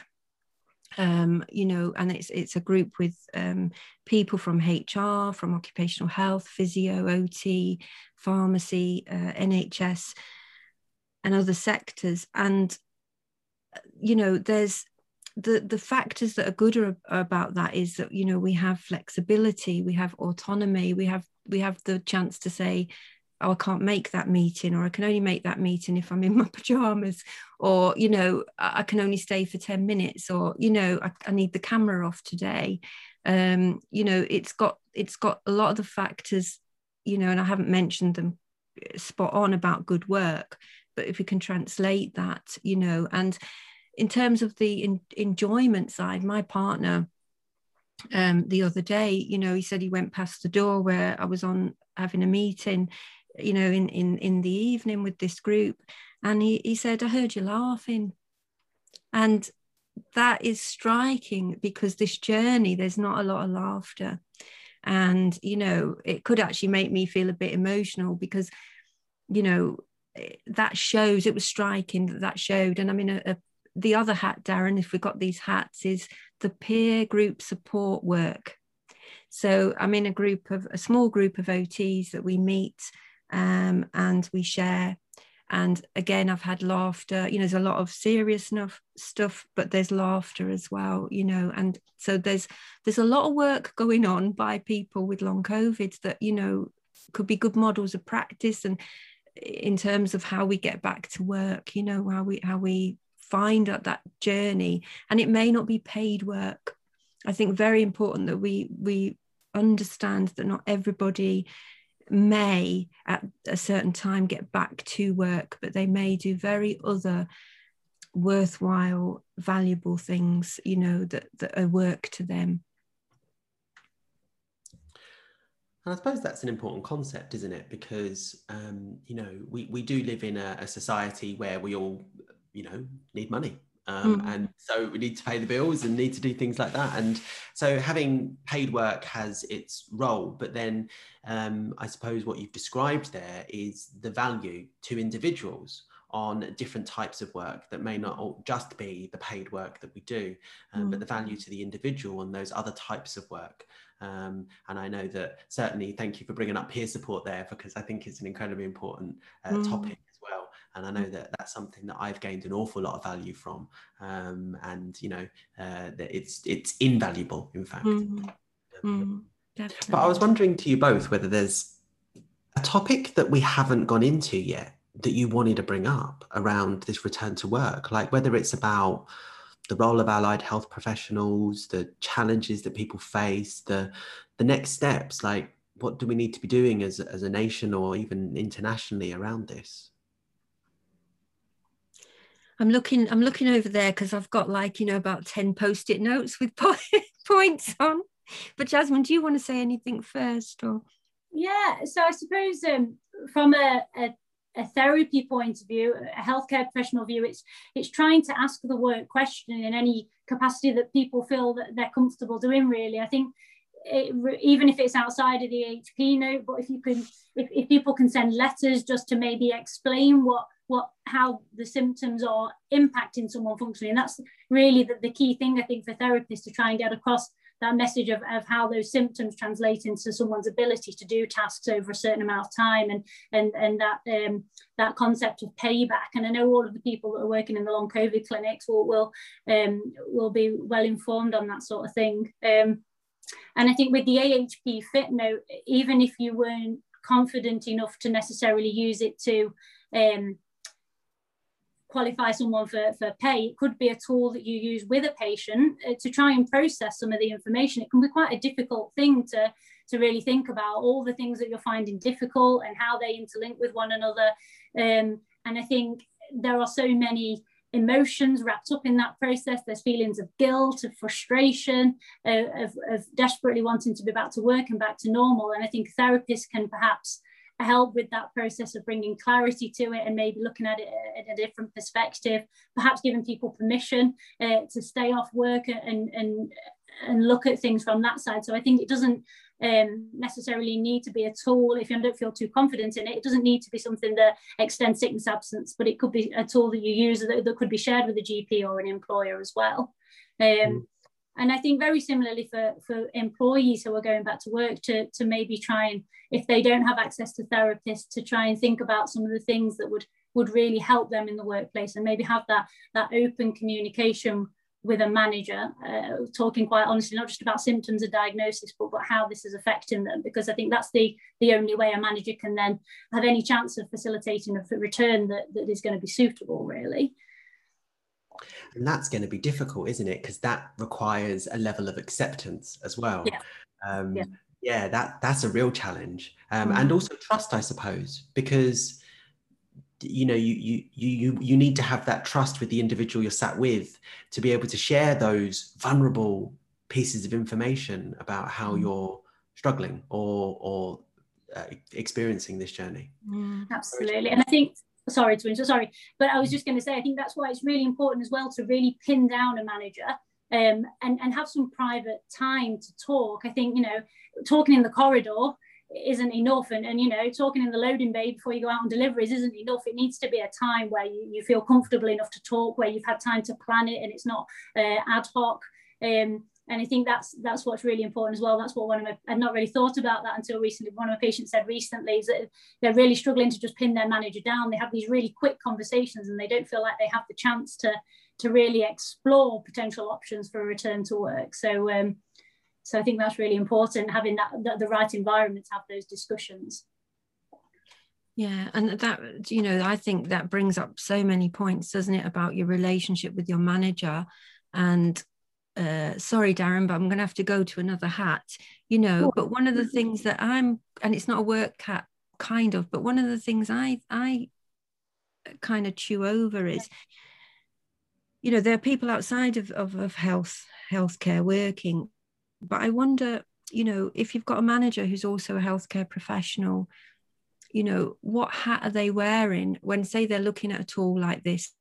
um, you know, and it's it's a group with um, people from HR, from occupational health, physio, OT, pharmacy, uh, NHS, and other sectors. And you know, there's the the factors that are good are, are about that is that you know we have flexibility, we have autonomy, we have we have the chance to say oh, I can't make that meeting, or I can only make that meeting if I'm in my [LAUGHS] pajamas, or, you know, I can only stay for 10 minutes, or, you know, I, I need the camera off today. Um, you know, it's got it's got a lot of the factors, you know, and I haven't mentioned them uh, spot on about good work, but if we can translate that, you know, and in terms of the in, enjoyment side, my partner um, the other day, you know, he said he went past the door where I was on having a meeting you know, in, in, in the evening with this group. And he, he said, I heard you laughing. And that is striking because this journey, there's not a lot of laughter. And, you know, it could actually make me feel a bit emotional because, you know, that shows it was striking that that showed. And I mean, a, a, the other hat, Darren, if we've got these hats, is the peer group support work. So I'm in a group of a small group of OTs that we meet um, and we share. And again, I've had laughter. You know, there's a lot of serious enough stuff, but there's laughter as well. You know, and so there's there's a lot of work going on by people with long COVID that you know could be good models of practice and in terms of how we get back to work. You know, how we how we find out that journey, and it may not be paid work. I think very important that we we understand that not everybody may at a certain time get back to work, but they may do very other worthwhile, valuable things, you know, that, that are work to them. And I suppose that's an important concept, isn't it? Because, um, you know, we, we do live in a, a society where we all, you know, need money um, mm. And so we need to pay the bills and need to do things like that. And so having paid work has its role, but then um, I suppose what you've described there is the value to individuals on different types of work that may not just be the paid work that we do, um, mm. but the value to the individual on those other types of work. Um, and I know that certainly, thank you for bringing up peer support there because I think it's an incredibly important uh, mm. topic and I know that that's something that I've gained an awful lot of value from, um, and you know uh, that it's it's invaluable, in fact. Mm-hmm. Mm, but I was wondering to you both whether there's a topic that we haven't gone into yet that you wanted to bring up around this return to work, like whether it's about the role of allied health professionals, the challenges that people face, the the next steps, like what do we need to be doing as, as a nation or even internationally around this? I'm looking I'm looking over there because I've got like you know about 10 post-it notes with [LAUGHS] points on. But Jasmine do you want to say anything first or? Yeah so I suppose um, from a, a, a therapy point of view a healthcare professional view it's it's trying to ask the work question in any capacity that people feel that they're comfortable doing really. I think it, even if it's outside of the AHP note but if you can if, if people can send letters just to maybe explain what what how the symptoms are impacting someone functionally. And that's really the, the key thing i think for therapists to try and get across that message of, of how those symptoms translate into someone's ability to do tasks over a certain amount of time and and and that um, that concept of payback. And I know all of the people that are working in the long COVID clinics will will um, will be well informed on that sort of thing. Um, and I think with the AHP fit note even if you weren't confident enough to necessarily use it to um, qualify someone for, for pay. It could be a tool that you use with a patient uh, to try and process some of the information. It can be quite a difficult thing to, to really think about all the things that you're finding difficult and how they interlink with one another. Um, and I think there are so many emotions wrapped up in that process. There's feelings of guilt, of frustration, uh, of, of desperately wanting to be back to work and back to normal. And I think therapists can perhaps help with that process of bringing clarity to it and maybe looking at it in a different perspective, perhaps giving people permission uh, to stay off work and, and, and look at things from that side. So I think it doesn't um, necessarily need to be a tool if you don't feel too confident in it. It doesn't need to be something that extends sickness absence, but it could be a tool that you use that, that could be shared with a GP or an employer as well. Um, mm. And I think very similarly for, for employees who are going back to work to, to maybe try and, if they don't have access to therapists, to try and think about some of the things that would, would really help them in the workplace and maybe have that, that open communication with a manager, uh, talking quite honestly, not just about symptoms and diagnosis, but, but how this is affecting them, because I think that's the, the only way a manager can then have any chance of facilitating a return that, that is going to be suitable, really. And that's going to be difficult, isn't it? Because that requires a level of acceptance as well. Yeah. Um, yeah. yeah. that that's a real challenge, um, mm. and also trust, I suppose, because you know you, you you you need to have that trust with the individual you're sat with to be able to share those vulnerable pieces of information about how mm. you're struggling or or uh, experiencing this journey. Mm, absolutely, and I think sorry to interrupt, sorry, but I was just going to say, I think that's why it's really important as well to really pin down a manager um, and, and have some private time to talk. I think, you know, talking in the corridor isn't enough and, and you know talking in the loading bay before you go out on deliveries isn't enough. It needs to be a time where you, you feel comfortable enough to talk where you've had time to plan it and it's not uh, ad hoc. Um, and I think that's that's what's really important as well. That's what one of my I'd not really thought about that until recently. One of my patients said recently is that they're really struggling to just pin their manager down. They have these really quick conversations and they don't feel like they have the chance to to really explore potential options for a return to work. So um, so I think that's really important having that, the right environment to have those discussions. Yeah, and that you know, I think that brings up so many points, doesn't it, about your relationship with your manager and uh, sorry, Darren, but I'm going to have to go to another hat, you know. But one of the things that I'm, and it's not a work hat, kind of, but one of the things I I kind of chew over is, you know, there are people outside of of, of health healthcare working, but I wonder, you know, if you've got a manager who's also a healthcare professional, you know, what hat are they wearing when, say, they're looking at a tool like this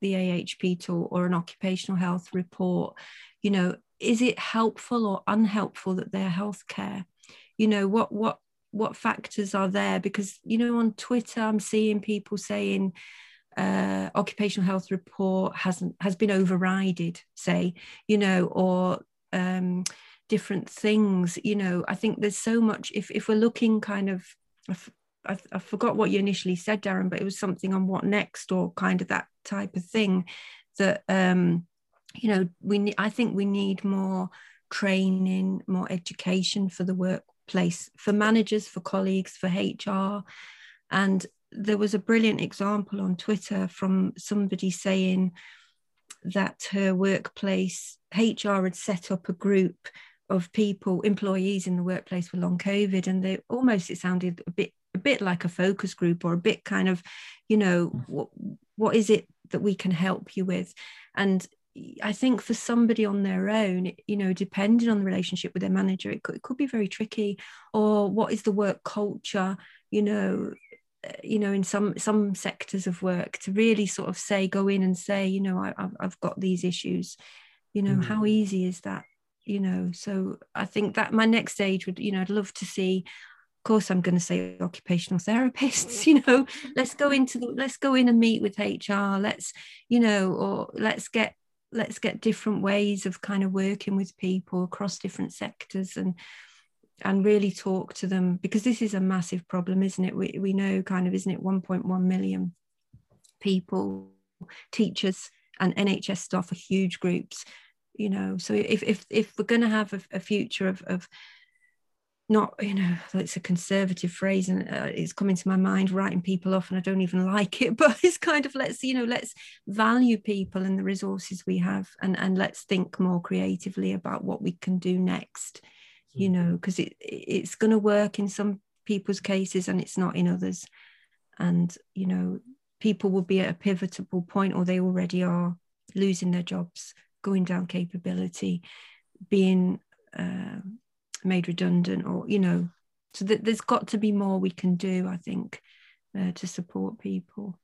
the AHP tool or an occupational health report, you know, is it helpful or unhelpful that they're healthcare? You know, what what what factors are there? Because you know, on Twitter, I'm seeing people saying uh, occupational health report hasn't has been overrided, say, you know, or um, different things. You know, I think there's so much. If if we're looking kind of I, I, forgot what you initially said, Darren, but it was something on what next or kind of that type of thing that um, you know we need I think we need more training, more education for the workplace, for managers, for colleagues, for HR, and there was a brilliant example on Twitter from somebody saying that her workplace HR had set up a group of people, employees in the workplace with long COVID, and they almost it sounded a bit a bit like a focus group or a bit kind of, you know, mm. what what is it that we can help you with? And I think for somebody on their own, you know, depending on the relationship with their manager, it could, it could be very tricky. Or what is the work culture? You know, uh, you know, in some some sectors of work, to really sort of say, go in and say, you know, I, I've got these issues. You know, mm. how easy is that? You know, so I think that my next stage would, you know, I'd love to see course i'm going to say occupational therapists [LAUGHS] you know let's go into the let's go in and meet with hr let's you know or let's get let's get different ways of kind of working with people across different sectors and and really talk to them because this is a massive problem isn't it? We, we know kind of isn't it 1.1 million people teachers and nhs staff are huge groups you know? So if if, if we're going to have a, a future of, of not you know it's a conservative phrase and uh, it's coming to my mind writing people off and i don't even [LAUGHS] like it but it's kind of let's you know let's value people and the resources we have and and let's think more creatively about what we can do next you mm-hmm. know because it it's going to work in some people's cases and it's not in others and you know people will be at a pivotal point or they already are losing their jobs going down capability being uh, made redundant or you know so that there's got to be more we can do i think uh, to support people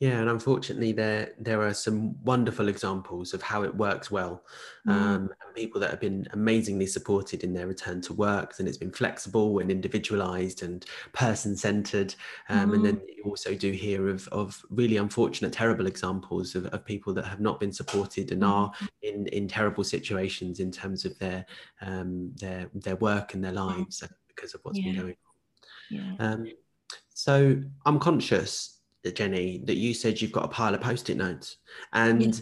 yeah, and unfortunately, there there are some wonderful examples of how it works well, mm. um, and people that have been amazingly supported in their return to work, and it's been flexible and individualised and person centred. Um, mm. And then mm-hmm. you also do hear of of really unfortunate, terrible examples of, of people that have not been supported and mm. are in in terrible situations in terms of their um, their their work and their lives because of what's yeah. been going on. Yeah. Um, so I'm conscious Jenny, that you said you've got a pile of post-it notes, and yeah.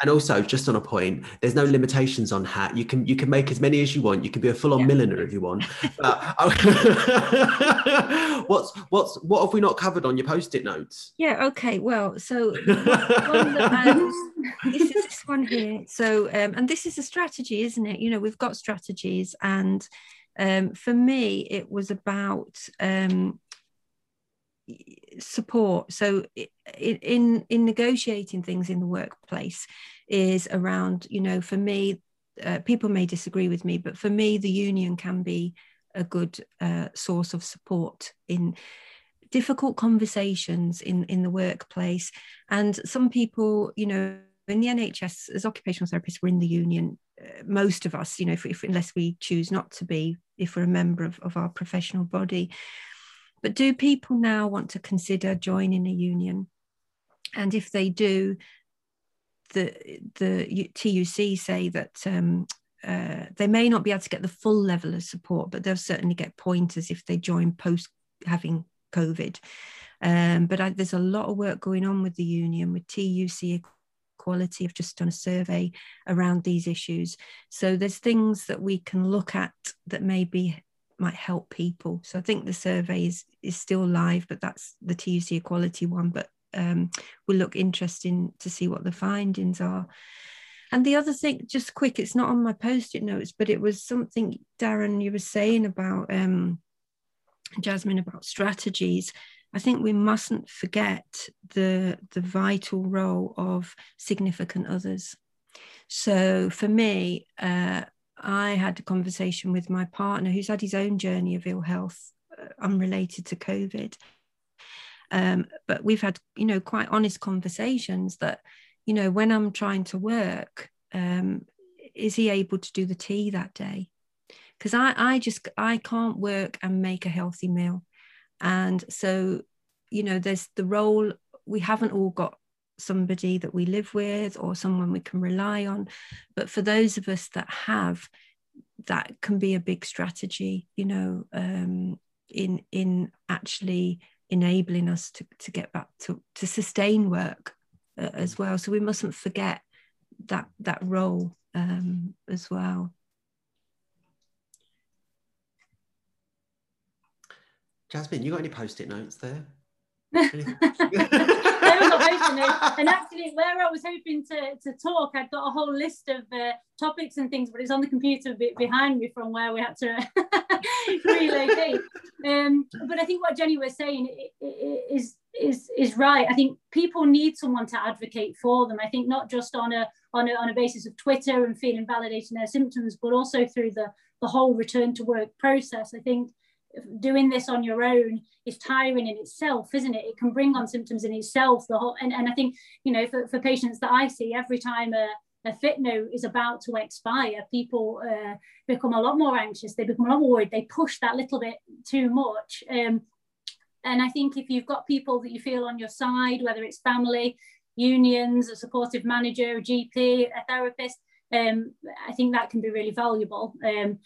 and also just on a point, there's no limitations on hat. You can you can make as many as you want. You can be a full-on yeah. milliner if you want. But [LAUGHS] what's what's what have we not covered on your post-it notes? Yeah. Okay. Well, so [LAUGHS] that, this is this one here. So um, and this is a strategy, isn't it? You know, we've got strategies, and um, for me, it was about um, support. So in in negotiating things in the workplace is around you know for me uh, people may disagree with me but for me the union can be a good uh, source of support in difficult conversations in in the workplace. And some people you know in the nhs as occupational therapists we're in the union uh, most of us you know if, if, unless we choose not to be if we're a member of, of our professional body but do people now want to consider joining a union? And if they do, the the TUC say that um, uh, they may not be able to get the full level of support, but they'll certainly get pointers if they join post having COVID. Um, but I, there's a lot of work going on with the union, with TUC equality. I've just done a survey around these issues. So there's things that we can look at that may be might help people. So I think the survey is, is still live, but that's the TUC equality one. But um, will look interesting to see what the findings are. And the other thing, just quick, it's not on my post-it notes, but it was something Darren you were saying about um, Jasmine about strategies. I think we mustn't forget the the vital role of significant others. So for me, uh, I had a conversation with my partner who's had his own journey of ill health uh, unrelated to COVID. Um, but we've had, you know, quite honest conversations that, you know, when I'm trying to work, um, is he able to do the tea that day? Because I, I just, I can't work and make a healthy meal. And so, you know, there's the role, we haven't all got somebody that we live with or someone we can rely on. But for those of us that have, that can be a big strategy, you know, um, in in actually enabling us to, to get back to, to sustain work uh, as well. So we mustn't forget that that role um, as well. Jasmine, you got any post-it notes there? [LAUGHS] and actually, where I was hoping to, to talk, I'd got a whole list of uh, topics and things, but it's on the computer behind me from where we had to [LAUGHS] relocate. Um, but I think what Jenny was saying is is is right. I think people need someone to advocate for them. I think not just on a on a, on a basis of Twitter and feeling validating their symptoms, but also through the the whole return to work process. I think doing this on your own is tiring in itself isn't it? It can bring on symptoms in itself the whole and, and i think you know for, for patients that i see every time a, a fit note is about to expire people uh, become a lot more anxious they become a lot more worried they push that little bit too much um, and i think if you've got people that you feel on your side whether it's family unions, a supportive manager, a GP, a therapist, um, I think that can be really valuable um,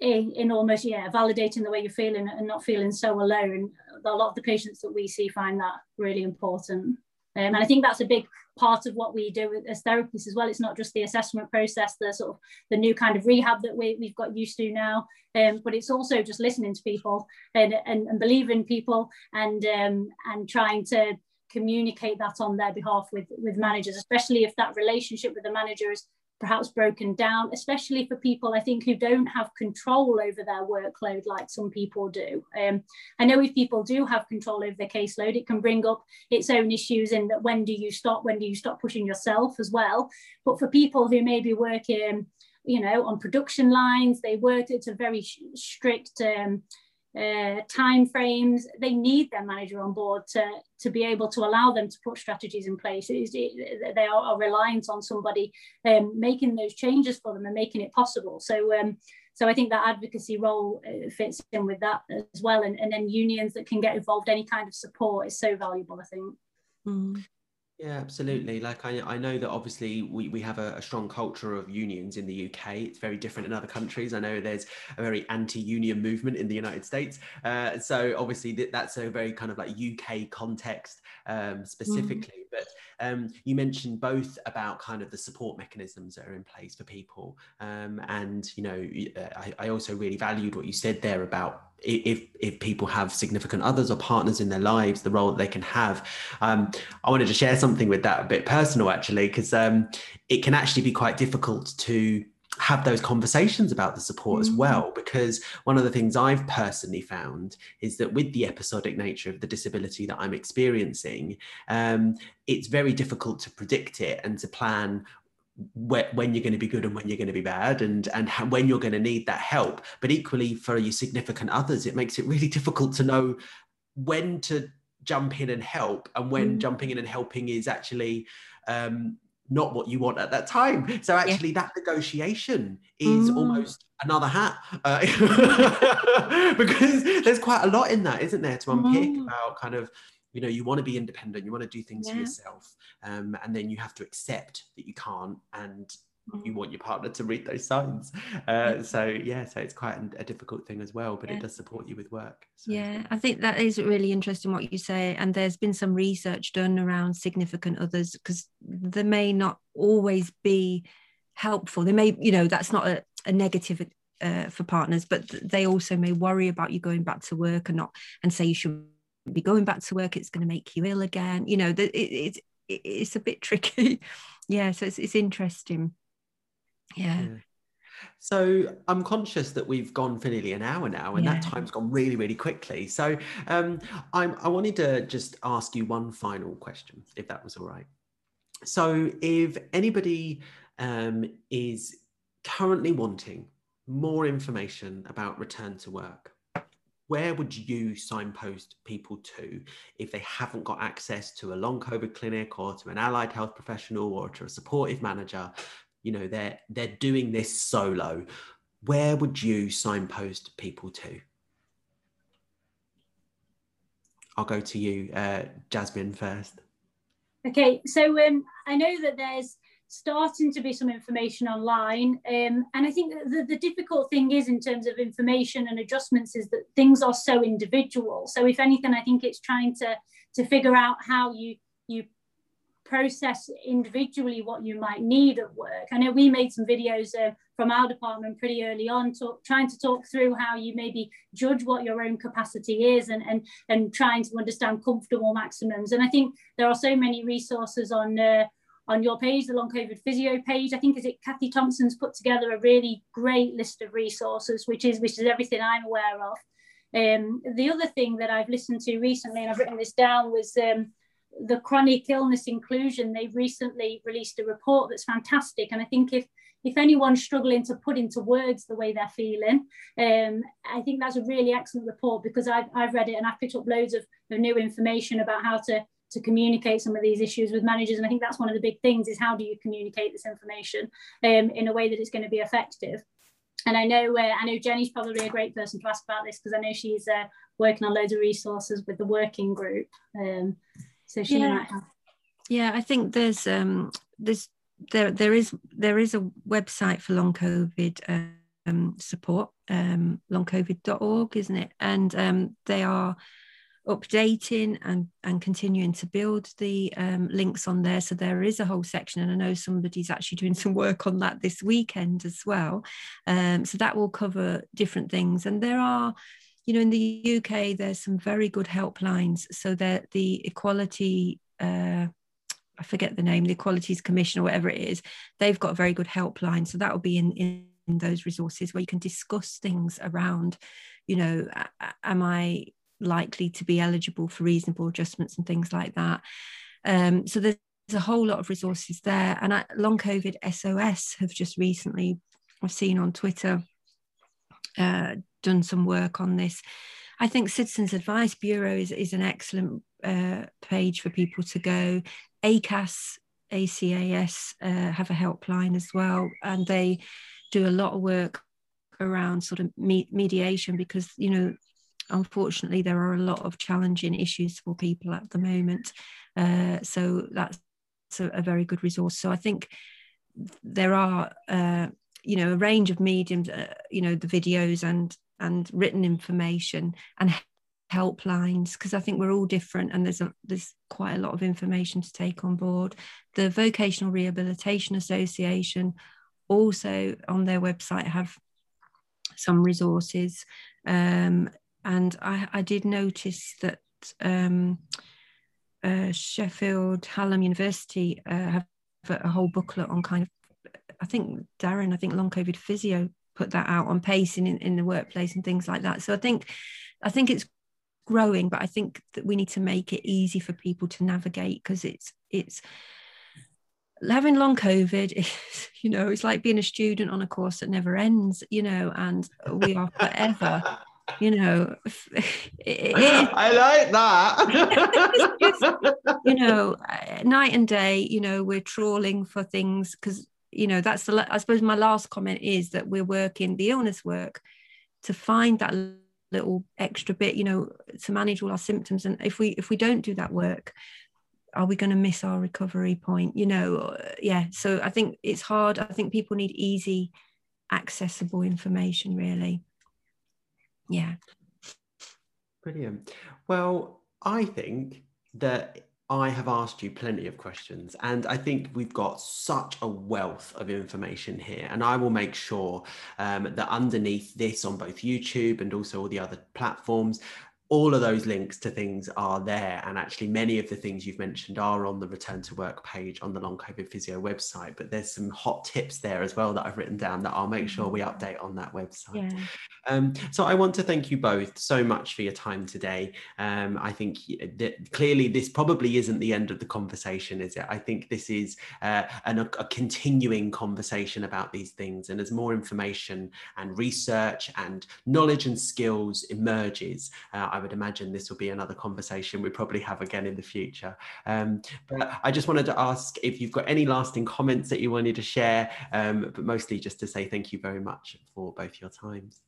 in, in almost, yeah, validating the way you're feeling and not feeling so alone. A lot of the patients that we see find that really important. Um, and I think that's a big part of what we do as therapists as well. It's not just the assessment process, the sort of the new kind of rehab that we, we've got used to now, um, but it's also just listening to people and, and, and believing people and um, and trying to communicate that on their behalf with, with managers, especially if that relationship with the manager is perhaps broken down, especially for people I think who don't have control over their workload like some people do. Um, I know if people do have control over their caseload, it can bring up its own issues in that when do you stop, when do you stop pushing yourself as well. But for people who may be working, you know, on production lines, they work, it's a very strict um, uh, time frames. They need their manager on board to, to be able to allow them to put strategies in place. It, it, they are, are, reliant on somebody um, making those changes for them and making it possible. So, um, so I think that advocacy role uh, fits in with that as well. And, and then unions that can get involved, any kind of support is so valuable, I think. Mm. Yeah, absolutely. Like I, I know that obviously we, we have a, a, strong culture of unions in the UK. It's very different in other countries. I know there's a very anti-union movement in the United States. Uh, so obviously that, that's a very kind of like UK context um, mm. specifically. Mm. But um, you mentioned both about kind of the support mechanisms that are in place for people. Um, and, you know, uh, I, I also really valued what you said there about if if people have significant others or partners in their lives, the role that they can have. Um, I wanted to share something with that a bit personal actually, because um, it can actually be quite difficult to have those conversations about the support as mm. well because one of the things i've personally found is that with the episodic nature of the disability that i'm experiencing um, it's very difficult to predict it and to plan when you're going to be good and when you're going to be bad and and when you're going to need that help but equally for your significant others it makes it really [LAUGHS] difficult to know when to jump in and help and when mm. jumping in and helping is actually um, not what you want at that time so actually yeah. that negotiation is mm. almost another hat uh, [LAUGHS] because there's quite a lot in that isn't there to unpick mm. about kind of you know you want to be independent you want to do things yeah. for yourself um, and then you have to accept that you can't and you mm. want your partner to read those signs uh, so yeah so it's quite a, difficult thing as well but yeah. it does support you with work so. yeah i think that is really interesting what you say and there's been some research done around significant others because they may not always be helpful they may you know that's not a, a negative uh, for partners but they also may worry about you going back to work and not and say you should be going back to work it's going to make you ill again you know it, it, it, it's a bit [LAUGHS] tricky yeah so it's, it's interesting yeah. yeah. So I'm conscious that we've gone for nearly an hour now, and yeah. that time's gone really, really quickly. So um, I'm, I wanted to just ask you one final question, if that was all right. So if anybody um, is currently wanting more information about return to work, where would you signpost people to if they haven't got access to a long COVID clinic or to an allied health professional or to a supportive manager? You know, they're they're doing this solo. Where would you signpost people to? I'll go to you, uh, Jasmine, first. Okay, so um, I know that there's starting to be some information online. Um, and I think the, the difficult thing is in terms of information and adjustments is that things are so individual. So if anything, I think it's trying to to figure out how you you process individually what you might need at work. I know we made some videos uh, from our department pretty early on, talk, trying to talk through how you maybe judge what your own capacity is and, and, and trying to understand comfortable maximums. And I think there are so many resources on uh, on your page, the long COVID physio page. I think is it Kathy Thompson's put together a really great list of resources, which is which is everything I'm aware of. Um, the other thing that I've listened to recently, and I've written this down, was um, the chronic illness inclusion. They've recently released a report that's fantastic, and I think if if anyone's struggling to put into words the way they're feeling, um, I think that's a really excellent report because I've, I've read it and I've picked up loads of, of new information about how to to communicate some of these issues with managers. And I think that's one of the big things is how do you communicate this information um, in a way that it's going to be effective. And I know uh, I know Jenny's probably a great person to ask about this because I know she's uh, working on loads of resources with the working group. Um, so she yeah. might have Yeah, I think there's um, there's there there is there is a website for long COVID um, support, um, longcovid.org, isn't it? And um, they are updating and and continuing to build the um, links on there. So there is a whole section, and I know somebody's actually doing some work on that this weekend as well. Um, so that will cover different things, and there are. You know, in the UK, there's some very good helplines. So that the equality uh, I forget the name, the Equalities Commission or whatever it is, they've got a very good helpline. So that will be in, in, in those resources where you can discuss things around, you know, am I likely to be eligible for reasonable adjustments and things like that. Um, so there's, a whole lot of resources there. And I, Long COVID SOS have just recently, I've seen on Twitter, uh, done some work on this. I think Citizens Advice Bureau is, is an excellent uh, page for people to go. ACAS, ACAS uh, have a helpline as well, and they do a lot of work around sort of me- mediation because you know unfortunately there are a lot of challenging issues for people at the moment. Uh, so that's a, a, very good resource. So i think there are uh, you know a range of mediums uh, you know the videos and and written information and helplines because I think we're all different and there's a there's quite a lot of information to take on board. The Vocational Rehabilitation Association also on their website have some resources. Um, and I, I, did notice that um, uh, Sheffield Hallam University uh, have a whole booklet on kind of I think Darren I think long COVID physio put that out on pacing in, in the workplace and things like that. So I think I think it's growing but i think that we need to make it easy for people to navigate because it's it's having long covid is, [LAUGHS] you know it's like being a student on a course that never ends you know and we are forever [LAUGHS] you know [LAUGHS] it, i like that. [LAUGHS] Just, you know night and day you know we're trawling for things because you know that's the i suppose my last comment is that we're working the illness work to find that little extra bit you know to manage all our symptoms. And if we if we don't do that work are we going to miss our recovery point you know? Yeah so i think it's hard. I think people need easy accessible information really yeah brilliant well i think that I have asked you plenty of questions, and I think we've got such a wealth of information here. And I will make sure um, that underneath this on both YouTube and also all the other platforms, all of those links to things are there. And actually, many of the things you've mentioned are on the return to work page on the Long COVID Physio website. But there's some hot tips there as well that I've written down that I'll make sure we mm-hmm. update on that website. Yeah. Um, so I want to thank you both so much for your time today. Um, I think that clearly this probably isn't the end of the conversation, is it? I think this is uh, an, a continuing conversation about these things. And as more information and research and knowledge and skills emerges, uh, I would imagine this will be another conversation we probably have again in the future. Um, but I just wanted to ask if you've got any lasting comments that you wanted to share, um, but mostly just to say thank you very much for both your times.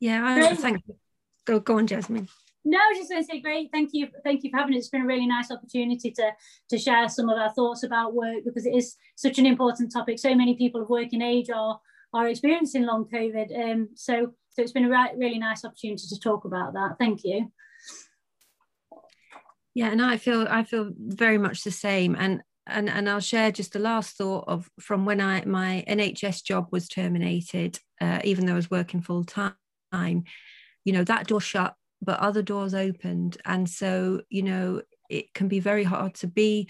Yeah, I thank you. Go, go on, Jasmine. No, I was just going to say great. Thank you, thank you for having it. It's been a really nice opportunity to to share some of our thoughts about work because it is such an important topic. So many people of working age are are experiencing long COVID. Um, so so it's been a right, really nice opportunity to talk about that. Thank you. Yeah, and I feel I feel very much the same. And and and I'll share just the last thought of from when I my NHS job was terminated, uh, even though I was working full time. You know that door shut, but other doors opened, and so you know it can be very hard to be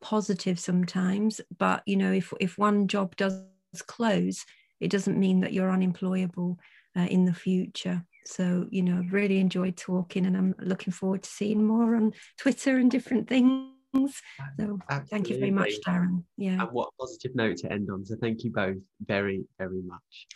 positive sometimes. But you know if if one job does close, it doesn't mean that you're unemployable uh, in the future. So, you know, I've really enjoyed talking and I'm looking forward to seeing more on Twitter and different things. So Absolutely. thank you very much, Darren. Yeah. And what positive note to end on. So thank you both very, very much.